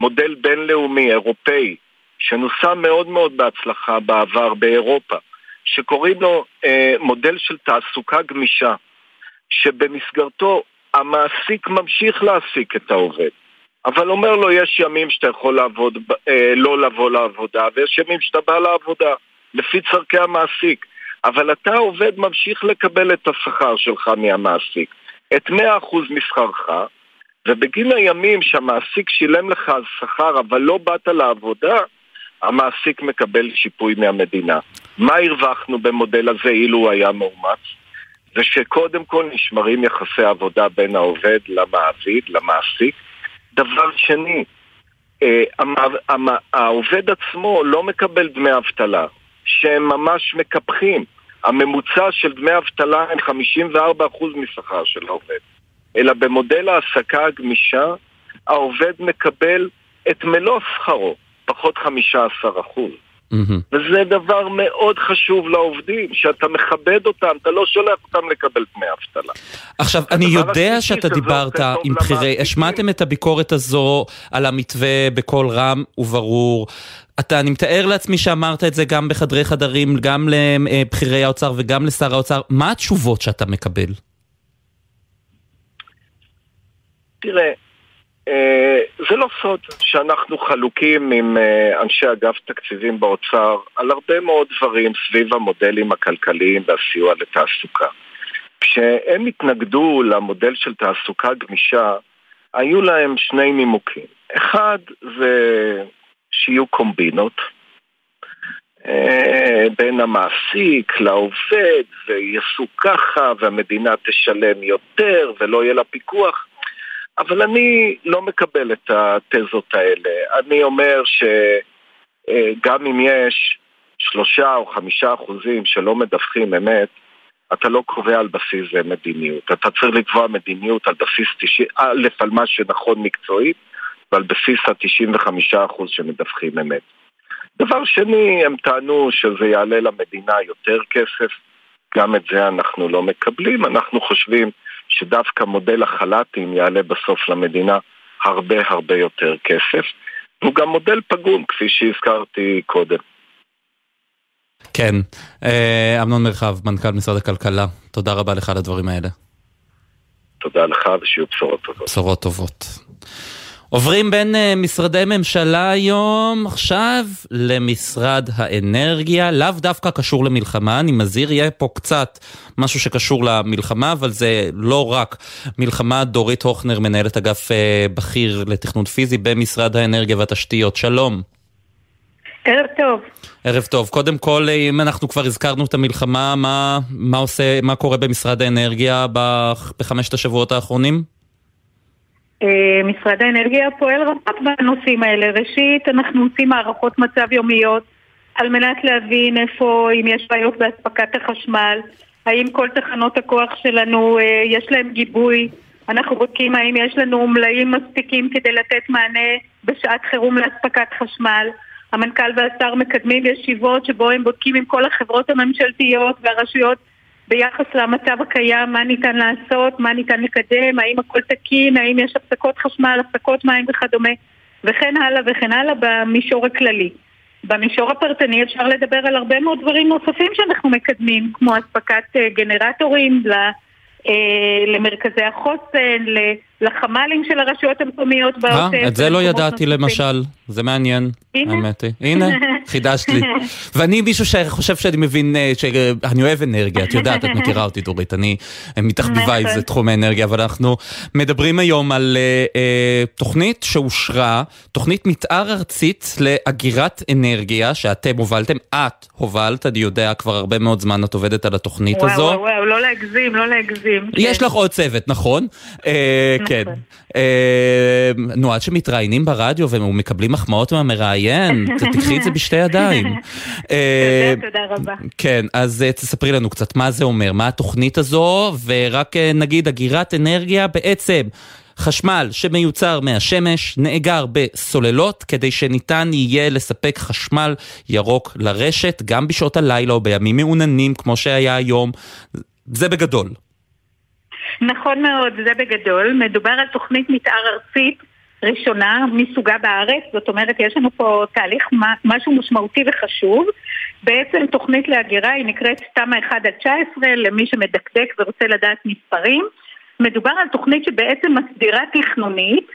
מודל בינלאומי, אירופאי, שנוסה מאוד מאוד בהצלחה בעבר באירופה, שקוראים לו אה, מודל של תעסוקה גמישה. שבמסגרתו המעסיק ממשיך להעסיק את העובד. אבל אומר לו, יש ימים שאתה יכול לעבוד, אה, לא לבוא לעבודה, ויש ימים שאתה בא לעבודה, לפי צורכי המעסיק. אבל אתה עובד ממשיך לקבל את השכר שלך מהמעסיק, את 100% משכרך, ובגין הימים שהמעסיק שילם לך על שכר אבל לא באת לעבודה, המעסיק מקבל שיפוי מהמדינה. מה הרווחנו במודל הזה אילו הוא היה מאומץ? זה שקודם כל נשמרים יחסי עבודה בין העובד למעביד, למעסיק. דבר שני, אה, העובד עצמו לא מקבל דמי אבטלה, שהם ממש מקפחים. הממוצע של דמי אבטלה הם 54% משכר של העובד. אלא במודל העסקה הגמישה, העובד מקבל את מלוא שכרו, פחות 15%. Mm-hmm. וזה דבר מאוד חשוב לעובדים, שאתה מכבד אותם, אתה לא שולח אותם לקבל דמי אבטלה. עכשיו, אני יודע שאתה דיברת עם בכירי, השמעתם את הביקורת הזו על המתווה בקול רם וברור. אתה, אני מתאר לעצמי שאמרת את זה גם בחדרי חדרים, גם לבכירי האוצר וגם לשר האוצר. מה התשובות שאתה מקבל? תראה, אה, זה לא סוד שאנחנו חלוקים עם אה, אנשי אגף תקציבים באוצר על הרבה מאוד דברים סביב המודלים הכלכליים והסיוע לתעסוקה. כשהם התנגדו למודל של תעסוקה גמישה, היו להם שני נימוקים. אחד זה שיהיו קומבינות אה, בין המעסיק לעובד, ויעשו ככה, והמדינה תשלם יותר, ולא יהיה לה פיקוח. אבל אני לא מקבל את התזות האלה. אני אומר שגם אם יש שלושה או חמישה אחוזים שלא מדווחים אמת, אתה לא קובע על בסיס מדיניות. אתה צריך לקבוע מדיניות על בסיס, א', על מה שנכון מקצועית, ועל בסיס ה-95% שמדווחים אמת. דבר שני, הם טענו שזה יעלה למדינה יותר כסף, גם את זה אנחנו לא מקבלים. אנחנו חושבים שדווקא מודל החל"תים יעלה בסוף למדינה הרבה הרבה יותר כסף. הוא גם מודל פגום, כפי שהזכרתי קודם. כן, אה, אמנון מרחב, מנכ"ל משרד הכלכלה, תודה רבה לך על הדברים האלה. תודה לך ושיהיו בשורות טובות. בשורות טובות. עוברים בין uh, משרדי ממשלה היום עכשיו למשרד האנרגיה, לאו דווקא קשור למלחמה, אני מזהיר, יהיה פה קצת משהו שקשור למלחמה, אבל זה לא רק מלחמה. דורית הוכנר, מנהלת אגף uh, בכיר לתכנון פיזי במשרד האנרגיה והתשתיות, שלום. ערב טוב. ערב טוב. קודם כל, אם אנחנו כבר הזכרנו את המלחמה, מה, מה עושה, מה קורה במשרד האנרגיה בחמשת השבועות האחרונים? אה, משרד האנרגיה פועל רבות בנושאים האלה. ראשית, אנחנו עושים הערכות מצב יומיות על מנת להבין איפה, אם יש בעיות באספקת החשמל, האם כל תחנות הכוח שלנו אה, יש להם גיבוי, אנחנו בודקים האם יש לנו מלאים מספיקים כדי לתת מענה בשעת חירום לאספקת חשמל. המנכ"ל והשר מקדמים ישיבות שבו הם בודקים עם כל החברות הממשלתיות והרשויות ביחס למצב הקיים, מה ניתן לעשות, מה ניתן לקדם, האם הכל תקין, האם יש הפסקות חשמל, הפסקות מים וכדומה, וכן הלאה וכן הלאה במישור הכללי. במישור הפרטני אפשר לדבר על הרבה מאוד דברים נוספים שאנחנו מקדמים, כמו אספקת אה, גנרטורים אה, למרכזי החוסן, לחמ"לים של הרשויות המקומיות בעוטף. אה, את זה לא ידעתי למשל, זה מעניין, האמת היא. הנה, חידשת לי. ואני מישהו שחושב שאני מבין, אה, שאני אוהב אנרגיה, את יודעת, את מכירה אותי דורית, אני מתחביבה עם זה תחום האנרגיה, אבל אנחנו מדברים היום על תוכנית שאושרה, תוכנית מתאר ארצית לאגירת אנרגיה, שאתם הובלתם, את הובלת, אני יודע, כבר הרבה מאוד זמן את עובדת על התוכנית הזו. וואו, וואו, לא להגזים, לא להגזים. יש לך עוד צוות, נכון? כן. אה, נו, עד שמתראיינים ברדיו ומקבלים מחמאות מהמראיין, תקחי את זה בשתי ידיים. אה, תודה רבה. כן, אז אה, תספרי לנו קצת מה זה אומר, מה התוכנית הזו, ורק נגיד אגירת אנרגיה בעצם. חשמל שמיוצר מהשמש נאגר בסוללות כדי שניתן יהיה לספק חשמל ירוק לרשת גם בשעות הלילה או בימים מעוננים כמו שהיה היום. זה בגדול. נכון מאוד, זה בגדול. מדובר על תוכנית מתאר ארצית ראשונה מסוגה בארץ, זאת אומרת יש לנו פה תהליך משהו משמעותי וחשוב. בעצם תוכנית להגירה היא נקראת תמ"א 1 עד 19 למי שמדקדק ורוצה לדעת מספרים. מדובר על תוכנית שבעצם מסדירה תכנונית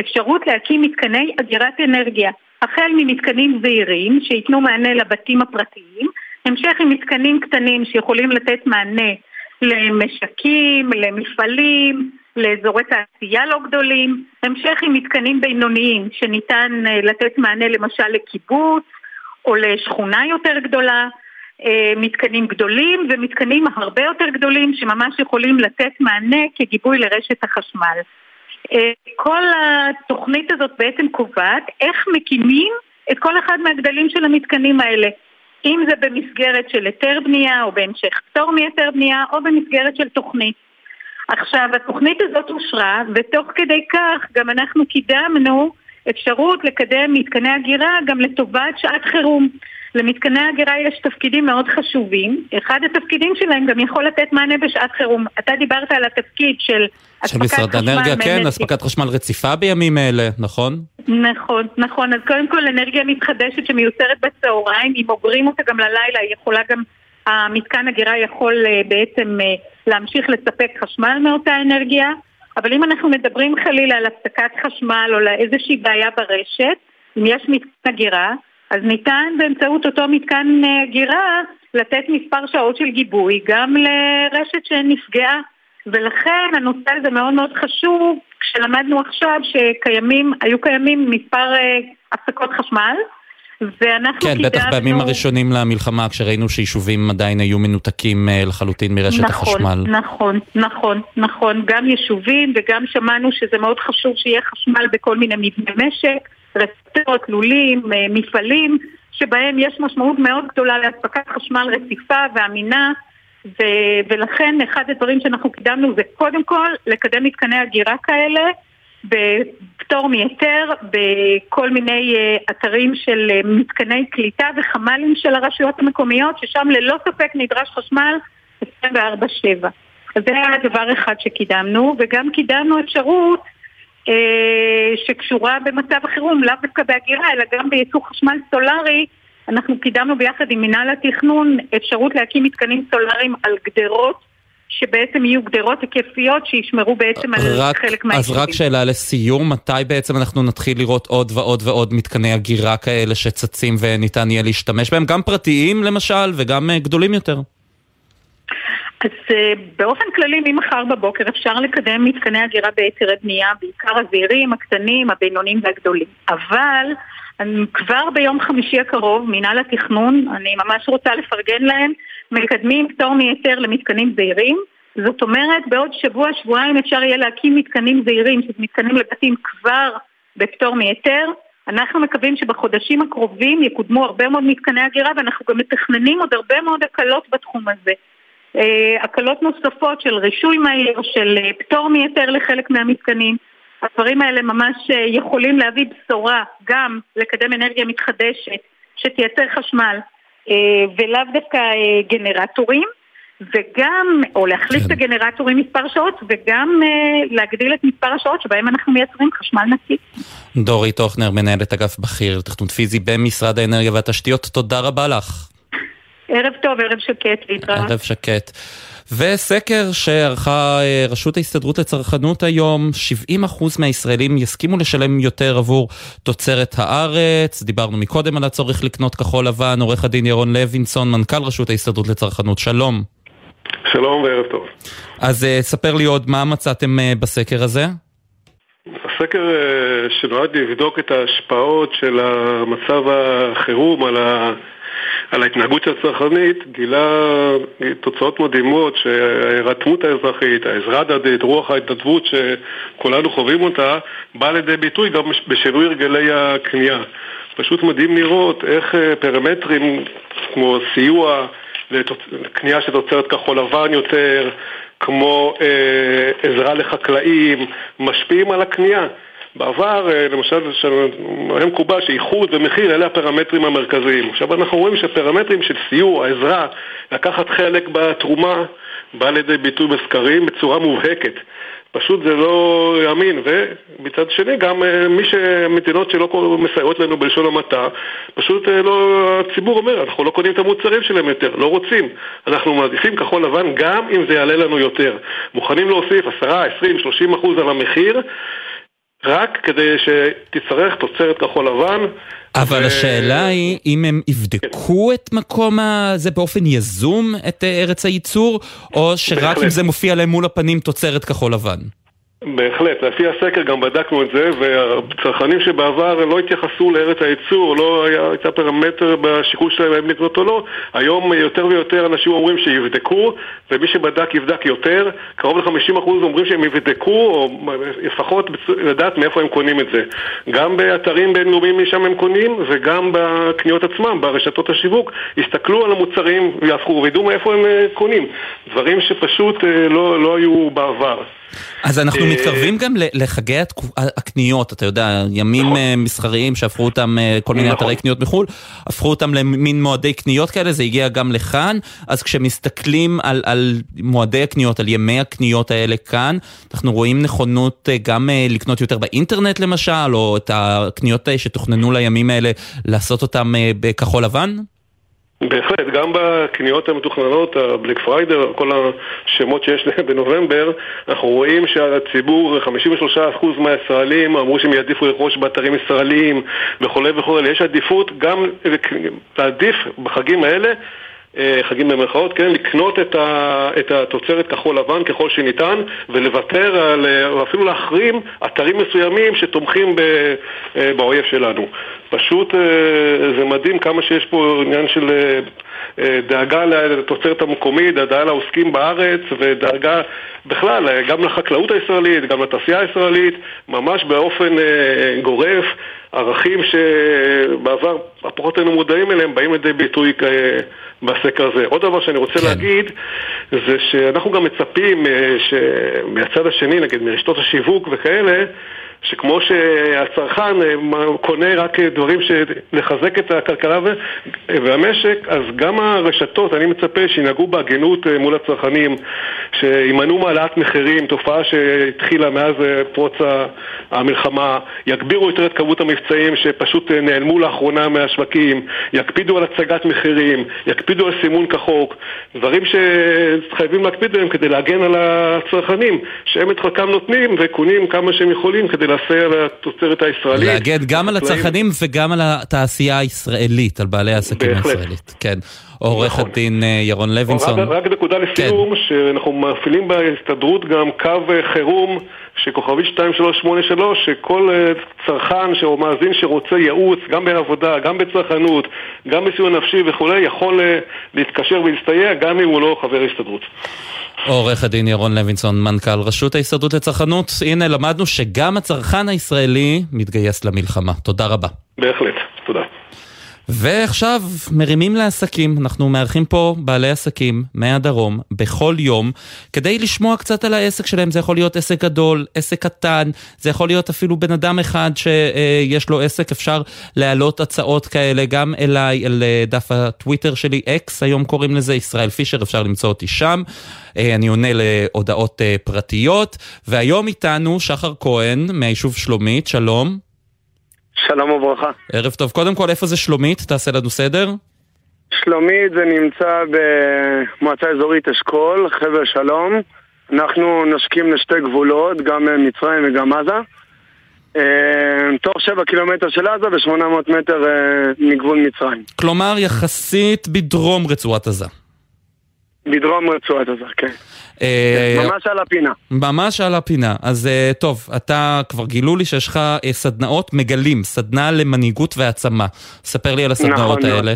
אפשרות להקים מתקני אגירת אנרגיה, החל ממתקנים זעירים שייתנו מענה לבתים הפרטיים, המשך עם מתקנים קטנים שיכולים לתת מענה למשקים, למפעלים, לאזורי תעשייה לא גדולים, המשך עם מתקנים בינוניים שניתן אה, לתת מענה למשל לקיבוץ או לשכונה יותר גדולה, אה, מתקנים גדולים ומתקנים הרבה יותר גדולים שממש יכולים לתת מענה כגיבוי לרשת החשמל. אה, כל התוכנית הזאת בעצם קובעת איך מקימים את כל אחד מהגדלים של המתקנים האלה. אם זה במסגרת של היתר בנייה או בהמשך פטור מהיתר בנייה או במסגרת של תוכנית. עכשיו, התוכנית הזאת אושרה, ותוך כדי כך גם אנחנו קידמנו אפשרות לקדם מתקני הגירה גם לטובת שעת חירום. למתקני הגירה יש תפקידים מאוד חשובים. אחד התפקידים שלהם גם יכול לתת מענה בשעת חירום. אתה דיברת על התפקיד של אספקת חשמל... של משרד האנרגיה, כן, אספקת חשמל רציפה בימים אלה, נכון? נכון, נכון. אז קודם כל אנרגיה מתחדשת שמיוצרת בצהריים, אם אוגרים אותה גם ללילה, היא יכולה גם... המתקן הגירה יכול אה, בעצם אה, להמשיך לספק חשמל מאותה אנרגיה. אבל אם אנחנו מדברים חלילה על הפסקת חשמל או לאיזושהי בעיה ברשת, אם יש מתקן הגירה, אז ניתן באמצעות אותו מתקן הגירה לתת מספר שעות של גיבוי גם לרשת שנפגעה ולכן הנושא הזה מאוד מאוד חשוב כשלמדנו עכשיו שקיימים, היו קיימים מספר אה, הפסקות חשמל ואנחנו כן, קידמנו... בטח בימים הראשונים למלחמה, כשראינו שיישובים עדיין היו מנותקים אה, לחלוטין מרשת נכון, החשמל. נכון, נכון, נכון. גם יישובים וגם שמענו שזה מאוד חשוב שיהיה חשמל בכל מיני מבני משק, רצפות, לולים, אה, מפעלים, שבהם יש משמעות מאוד גדולה לאספקת חשמל רציפה ואמינה. ו- ולכן אחד הדברים שאנחנו קידמנו זה קודם כל לקדם מתקני הגירה כאלה בפטור מהיתר בכל מיני אה, אתרים של אה, מתקני קליטה וחמ"לים של הרשויות המקומיות, ששם ללא ספק נדרש חשמל 24/7. אז זה היה דבר אחד שקידמנו, וגם קידמנו אפשרות אה, שקשורה במצב החירום, לאו דווקא בהגירה, אלא גם בייצור חשמל סולארי. אנחנו קידמנו ביחד עם מינהל התכנון אפשרות להקים מתקנים סולאריים על גדרות שבעצם יהיו גדרות היקפיות שישמרו בעצם על רק, חלק מהיישובים. אז רק שאלה לסיום, מתי בעצם אנחנו נתחיל לראות עוד ועוד ועוד מתקני הגירה כאלה שצצים וניתן יהיה להשתמש בהם, גם פרטיים למשל וגם uh, גדולים יותר? אז uh, באופן כללי ממחר בבוקר אפשר לקדם מתקני הגירה בהיתרי בנייה, בעיקר הזעירים, הקטנים, הבינוניים והגדולים. אבל כבר ביום חמישי הקרוב, מינהל התכנון, אני ממש רוצה לפרגן להם, מקדמים פטור מהיתר למתקנים זעירים. זאת אומרת, בעוד שבוע, שבועיים אפשר יהיה להקים מתקנים זעירים, שזה מתקנים לבתים כבר בפטור מהיתר. אנחנו מקווים שבחודשים הקרובים יקודמו הרבה מאוד מתקני הגירה ואנחנו גם מתכננים עוד הרבה מאוד הקלות בתחום הזה. אה, הקלות נוספות של רישוי מהיר, של אה, פטור מהיתר לחלק מהמתקנים. הדברים האלה ממש אה, יכולים להביא בשורה גם לקדם אנרגיה מתחדשת שתייצר חשמל ולאו דווקא גנרטורים וגם, או להחליף כן. את הגנרטורים מספר שעות וגם להגדיל את מספר השעות שבהם אנחנו מייצרים חשמל נקי. דורי טוכנר, מנהלת אגף בכיר לתכנון פיזי במשרד האנרגיה והתשתיות, תודה רבה לך. ערב טוב, ערב שקט, להתראות. ערב שקט. וסקר שערכה אה, רשות ההסתדרות לצרכנות היום, 70% מהישראלים יסכימו לשלם יותר עבור תוצרת הארץ. דיברנו מקודם על הצורך לקנות כחול לבן, עורך הדין ירון לוינסון, מנכ"ל רשות ההסתדרות לצרכנות, שלום. שלום וערב טוב. אז אה, ספר לי עוד, מה מצאתם אה, בסקר הזה? הסקר שנועד לבדוק את ההשפעות של המצב החירום על ה... על ההתנהגות הצרכנית גילה תוצאות מדהימות שההירתמות האזרחית, העזרה הדדית, רוח ההתנדבות שכולנו חווים אותה, באה לידי ביטוי גם בשינוי הרגלי הקנייה. פשוט מדהים לראות איך אה, פרמטרים כמו סיוע לקנייה של תוצרת כחול לבן יותר, כמו אה, עזרה לחקלאים, משפיעים על הקנייה. בעבר, אה, למשל, היה מקובל שאיחוד ומחיר אלה הפרמטרים המרכזיים. עכשיו אנחנו רואים שפרמטרים של סיוע, עזרה, לקחת חלק בתרומה, בא לידי ביטוי בסקרים בצורה מובהקת. פשוט זה לא יאמין, ומצד שני גם אה, מי שמדינות שלא מסייעות לנו בלשון המעטה, פשוט אה, לא, הציבור אומר, אנחנו לא קונים את המוצרים שלהם יותר, לא רוצים. אנחנו מעדיפים כחול לבן גם אם זה יעלה לנו יותר. מוכנים להוסיף 10, 20, 30 אחוז על המחיר, רק כדי שתצטרך תוצרת כחול לבן. אבל ו- השאלה היא, אם הם יבדקו את מקום הזה באופן יזום, את אה, ארץ הייצור, או שרק בהחלט. אם זה מופיע להם מול הפנים תוצרת כחול לבן? בהחלט, לפי הסקר גם בדקנו את זה, והצרכנים שבעבר לא התייחסו לארץ הייצור, לא היה, הייתה פרמטר בשיקול שלהם האם לקנות או לא, היום יותר ויותר אנשים אומרים שיבדקו, ומי שבדק יבדק יותר, קרוב ל-50% אומרים שהם יבדקו, או לפחות לדעת מאיפה הם קונים את זה. גם באתרים בינלאומיים משם הם קונים, וגם בקניות עצמם, ברשתות השיווק, יסתכלו על המוצרים ויהפכו, וידעו מאיפה הם אה, קונים. דברים שפשוט אה, לא, לא היו בעבר. אז אנחנו אה, מתקרבים גם לחגי הקניות, אתה יודע, ימים אה, מסחריים שהפכו אותם, אה, כל מיני נכון. אתרי קניות מחו"ל, הפכו אותם למין מועדי קניות כאלה, זה הגיע גם לכאן, אז כשמסתכלים על, על מועדי הקניות, על ימי הקניות האלה כאן, אנחנו רואים נכונות גם לקנות יותר באינטרנט למשל, או את הקניות שתוכננו לימים האלה, לעשות אותם בכחול לבן? בהחלט, גם בקניות המתוכננות, הבלק פריידר, כל השמות שיש להם בנובמבר, אנחנו רואים שהציבור, 53% מהישראלים אמרו שהם יעדיפו לרכוש באתרים ישראליים וכולי וכולי. יש עדיפות גם להעדיף בחגים האלה חגים במרכאות, כן, לקנות את, ה, את התוצרת כחול לבן ככל שניתן ולוותר על, אה, או אפילו להחרים אתרים מסוימים שתומכים ב, אה, באויב שלנו. פשוט אה, זה מדהים כמה שיש פה עניין של אה, אה, דאגה לתוצרת המקומית, דאגה לעוסקים בארץ ודאגה בכלל אה, גם לחקלאות הישראלית, גם לתעשייה הישראלית, ממש באופן אה, גורף. ערכים שבעבר פחות היינו מודעים אליהם באים לידי ביטוי בסקר הזה. עוד דבר שאני רוצה כן. להגיד זה שאנחנו גם מצפים אה, שמהצד השני, נגיד מרשתות השיווק וכאלה, שכמו שהצרכן אה, קונה רק דברים שלחזק את הכלכלה והמשק, אז גם הרשתות, אני מצפה שינהגו בהגינות אה, מול הצרכנים, שימנעו מעלת מחירים, תופעה שהתחילה מאז אה, פרוץ המלחמה, יגבירו יותר את כמות המבצעים שפשוט נעלמו לאחרונה מהשווקים, יקפידו על הצגת מחירים, יקפידו על סימון כחוק, דברים שחייבים להקפיד עליהם כדי להגן על הצרכנים, שהם את חלקם נותנים וקונים כמה שהם יכולים כדי לסייע לתוצרת הישראלית. להגן גם על הצרכנים וגם על התעשייה הישראלית, על בעלי העסקים הישראלית. כן. עורך נכון. הדין אה, ירון לוינסון. רק, רק נקודה לסיום, כן. שאנחנו מפעילים בהסתדרות גם קו אה, חירום שכוכבי 2383, שכל אה, צרכן או מאזין שרוצה ייעוץ, גם בעבודה, גם בצרכנות, גם בסיוע נפשי וכולי, יכול להתקשר ולהסתייע גם אם הוא לא חבר הסתדרות. עורך הדין ירון לוינסון, מנכ"ל רשות ההסתדרות לצרכנות. הנה, למדנו שגם הצרכן הישראלי מתגייס למלחמה. תודה רבה. בהחלט, תודה. ועכשיו מרימים לעסקים, אנחנו מארחים פה בעלי עסקים מהדרום בכל יום כדי לשמוע קצת על העסק שלהם, זה יכול להיות עסק גדול, עסק קטן, זה יכול להיות אפילו בן אדם אחד שיש לו עסק, אפשר להעלות הצעות כאלה גם אליי, אל דף הטוויטר שלי, אקס היום קוראים לזה, ישראל פישר, אפשר למצוא אותי שם, אני עונה להודעות פרטיות, והיום איתנו שחר כהן מהיישוב שלומית, שלום. שלום וברכה. ערב טוב. קודם כל, איפה זה שלומית? תעשה לנו סדר. שלומית זה נמצא במועצה אזורית אשכול, חבל שלום. אנחנו נושקים לשתי גבולות, גם מצרים וגם עזה. תוך שבע קילומטר של עזה ו-800 מטר מגבול מצרים. כלומר, יחסית בדרום רצועת עזה. בדרום רצועת עזה, כן. ממש על הפינה. ממש על הפינה. אז טוב, אתה כבר גילו לי שיש לך סדנאות מגלים, סדנה למנהיגות והעצמה. ספר לי על הסדנאות נכון, האלה.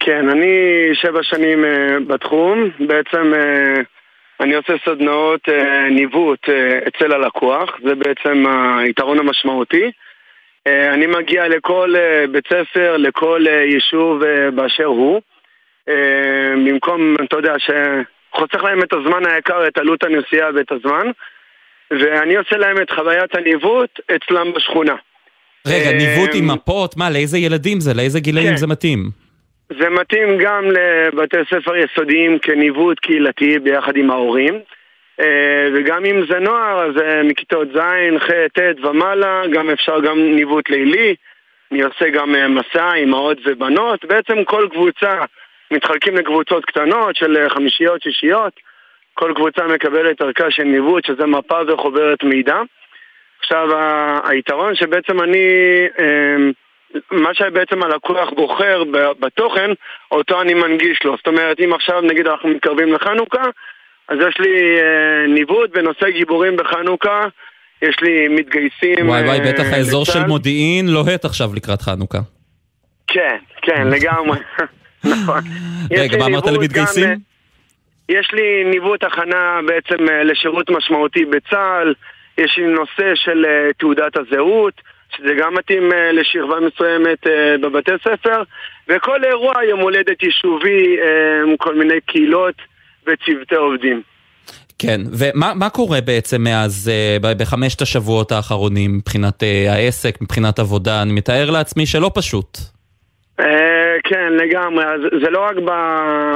כן, אני שבע שנים בתחום. בעצם אני עושה סדנאות ניווט אצל הלקוח. זה בעצם היתרון המשמעותי. אני מגיע לכל בית ספר, לכל יישוב באשר הוא. במקום, אתה יודע, שחוסך להם את הזמן היקר, את עלות הנסיעה ואת הזמן, ואני עושה להם את חוויית הניווט אצלם בשכונה. רגע, ניווט עם מפות? מה, לאיזה ילדים זה? לאיזה גילאים כן. זה מתאים? זה מתאים גם לבתי ספר יסודיים כניווט קהילתי ביחד עם ההורים. אה, וגם אם זה נוער, אז אה, מכיתות ז', ח', ט' ומעלה, גם אפשר גם ניווט לילי. אני עושה גם אה, מסע, אימהות ובנות. בעצם כל קבוצה, מתחלקים לקבוצות קטנות של אה, חמישיות, שישיות. כל קבוצה מקבלת ערכה של ניווט, שזה מפה וחוברת מידע. עכשיו, היתרון שבעצם אני, אה, מה שבעצם הלקוח בוחר בתוכן, אותו אני מנגיש לו. זאת אומרת, אם עכשיו נגיד אנחנו מתקרבים לחנוכה, אז יש לי אה, ניווט בנושא גיבורים בחנוכה, יש לי מתגייסים... וואי וואי, אה, בטח האזור של לצה"ל. מודיעין לוהט עכשיו לקראת חנוכה. כן, כן, לגמרי. נכון. רגע, מה אמרת למתגייסים? גם, אה, יש לי ניווט הכנה בעצם אה, לשירות משמעותי בצה"ל, יש לי נושא של אה, תעודת הזהות, שזה גם מתאים לשכבה מסוימת בבתי ספר, וכל אירוע יום הולדת יישובי, כל מיני קהילות וצוותי עובדים. כן, ומה מה קורה בעצם מאז, בחמשת השבועות האחרונים, מבחינת העסק, מבחינת עבודה? אני מתאר לעצמי שלא פשוט. אה, כן, לגמרי. אז זה לא רק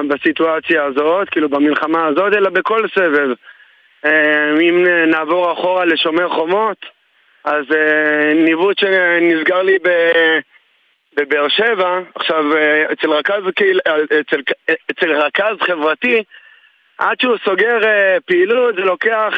בסיטואציה הזאת, כאילו במלחמה הזאת, אלא בכל סבב. אה, אם נעבור אחורה לשומר חומות, אז אה, ניווט שנסגר לי בבאר שבע, עכשיו אצל רכז, אצל, אצל רכז חברתי, עד שהוא סוגר פעילות זה לוקח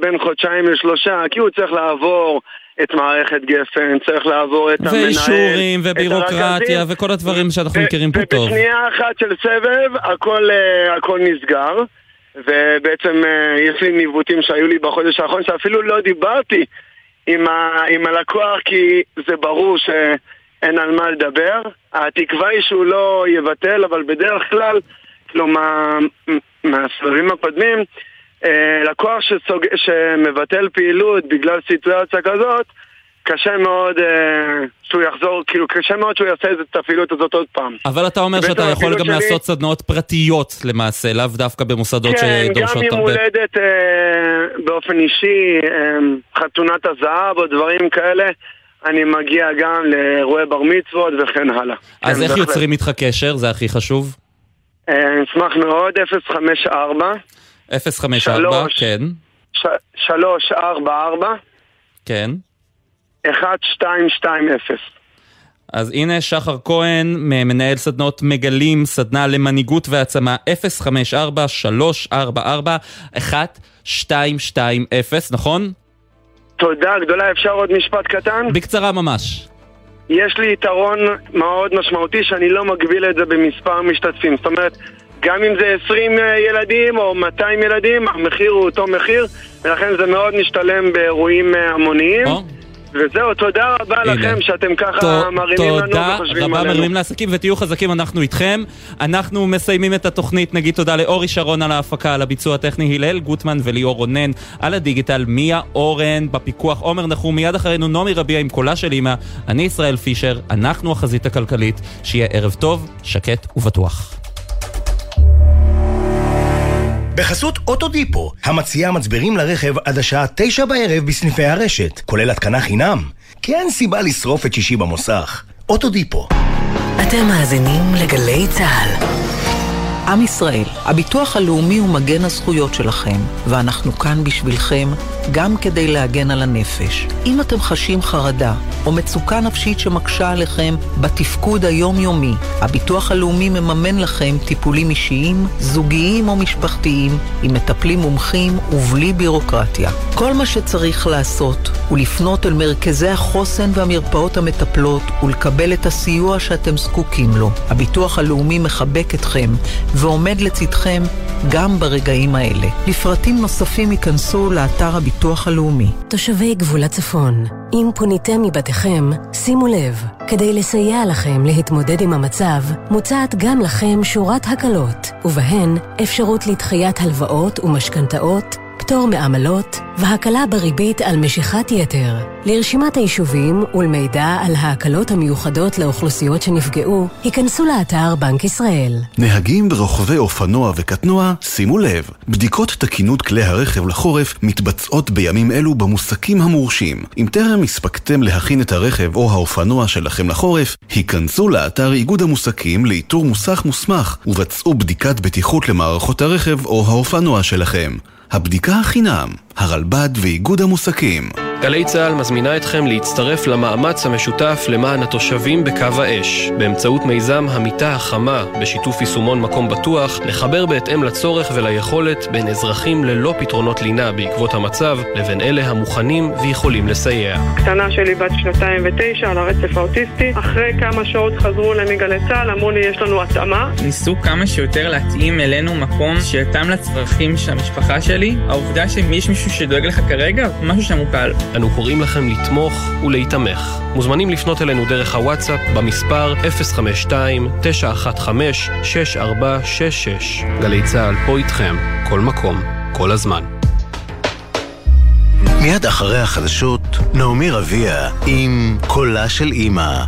בין חודשיים לשלושה, כי הוא צריך לעבור את מערכת גפן, צריך לעבור את המנהל, ואישורים ובירוקרטיה. וכל הדברים שאנחנו מכירים פה טוב. ובשנייה אחת של סבב הכל, אה, הכל נסגר ובעצם אה, יש לי ניווטים שהיו לי בחודש האחרון שאפילו לא דיברתי עם, ה, עם הלקוח כי זה ברור שאין על מה לדבר התקווה היא שהוא לא יבטל אבל בדרך כלל כלומר מהסבבים הקודמים לקוח שסוג... שמבטל פעילות בגלל סיטואציה כזאת קשה מאוד אה, שהוא יחזור, כאילו קשה מאוד שהוא יעשה את הפעילות הזאת עוד פעם. אבל אתה אומר שאתה יכול גם שלי- לעשות סדנאות פרטיות למעשה, לאו דווקא במוסדות כן, גם שדורשות יום הרבה. הולדת אה, באופן אישי, אה, חתונת הזהב או דברים כאלה, אני מגיע גם לאירועי בר מצוות וכן הלאה. אז כן, איך. יוצרים איתך קשר? זה הכי חשוב. אה, אשמח מאוד, 054 054, שלוש. כן, 344 כן. 1220. אז הנה שחר כהן, מנהל סדנות מגלים, סדנה למנהיגות והעצמה 054-344-1220, נכון? תודה גדולה, אפשר עוד משפט קטן? בקצרה ממש. יש לי יתרון מאוד משמעותי שאני לא מגביל את זה במספר משתתפים. זאת אומרת, גם אם זה 20 ילדים או 200 ילדים, המחיר הוא אותו מחיר, ולכן זה מאוד משתלם באירועים אה, המוניים. וזהו, תודה רבה הנה. לכם שאתם ככה ת- מרימים לנו תודה וחושבים רבה עלינו. מרימים לעסקים ותהיו חזקים, אנחנו איתכם. אנחנו מסיימים את התוכנית, נגיד תודה לאורי שרון על ההפקה, על הביצוע הטכני, הלל גוטמן וליאור רונן על הדיגיטל, מיה אורן בפיקוח, עומר נחום, מיד אחרינו נעמי רביע עם קולה של אמא, אני ישראל פישר, אנחנו החזית הכלכלית, שיהיה ערב טוב, שקט ובטוח. בחסות אוטודיפו, המציעה מצברים לרכב עד השעה תשע בערב בסניפי הרשת, כולל התקנה חינם. כי אין סיבה לשרוף את שישי במוסך. אוטודיפו. אתם מאזינים לגלי צה"ל. עם ישראל, הביטוח הלאומי הוא מגן הזכויות שלכם, ואנחנו כאן בשבילכם גם כדי להגן על הנפש. אם אתם חשים חרדה או מצוקה נפשית שמקשה עליכם בתפקוד היומיומי, הביטוח הלאומי מממן לכם טיפולים אישיים, זוגיים או משפחתיים, עם מטפלים מומחים ובלי בירוקרטיה. כל מה שצריך לעשות הוא לפנות אל מרכזי החוסן והמרפאות המטפלות ולקבל את הסיוע שאתם זקוקים לו. הביטוח הלאומי מחבק אתכם ועומד לצדכם גם ברגעים האלה. לפרטים נוספים ייכנסו לאתר הביטוח הלאומי. תושבי גבול הצפון, אם פוניתם מבתיכם, שימו לב, כדי לסייע לכם להתמודד עם המצב, מוצעת גם לכם שורת הקלות, ובהן אפשרות לדחיית הלוואות ומשכנתאות, פטור מעמלות והקלה בריבית על משיכת יתר. לרשימת היישובים ולמידע על ההקלות המיוחדות לאוכלוסיות שנפגעו, היכנסו לאתר בנק ישראל. נהגים ורוכבי אופנוע וקטנוע, שימו לב, בדיקות תקינות כלי הרכב לחורף מתבצעות בימים אלו במוסקים המורשים. אם טרם הספקתם להכין את הרכב או האופנוע שלכם לחורף, היכנסו לאתר איגוד המוסקים לאיתור מוסך מוסמך ובצעו בדיקת בטיחות למערכות הרכב או האופנוע שלכם. הבדיקה החינם, הרלב"ד ואיגוד המוסקים. גלי צה"ל מזמינה אתכם להצטרף למאמץ המשותף למען התושבים בקו האש. באמצעות מיזם המיטה החמה, בשיתוף יישומון מקום בטוח, לחבר בהתאם לצורך וליכולת בין אזרחים ללא פתרונות לינה בעקבות המצב, לבין אלה המוכנים ויכולים לסייע. קטנה שלי בת שנתיים ותשע על הרצף האוטיסטי. אחרי כמה שעות חזרו אליי מגלי צה"ל, אמרו לי יש לנו התאמה. ניסו כמה שיותר להתאים אלינו מקום שיתאם לצרכים של המשפחה שלי. העובדה שיש מישהו שדואג לך כרגע, משהו שם הוא קל. אנו קוראים לכם לתמוך ולהיתמך. מוזמנים לפנות אלינו דרך הוואטסאפ במספר 052-915-6466. גלי צה"ל פה איתכם, כל מקום, כל הזמן. מיד אחרי החדשות, נעמי רביע עם קולה של אימא.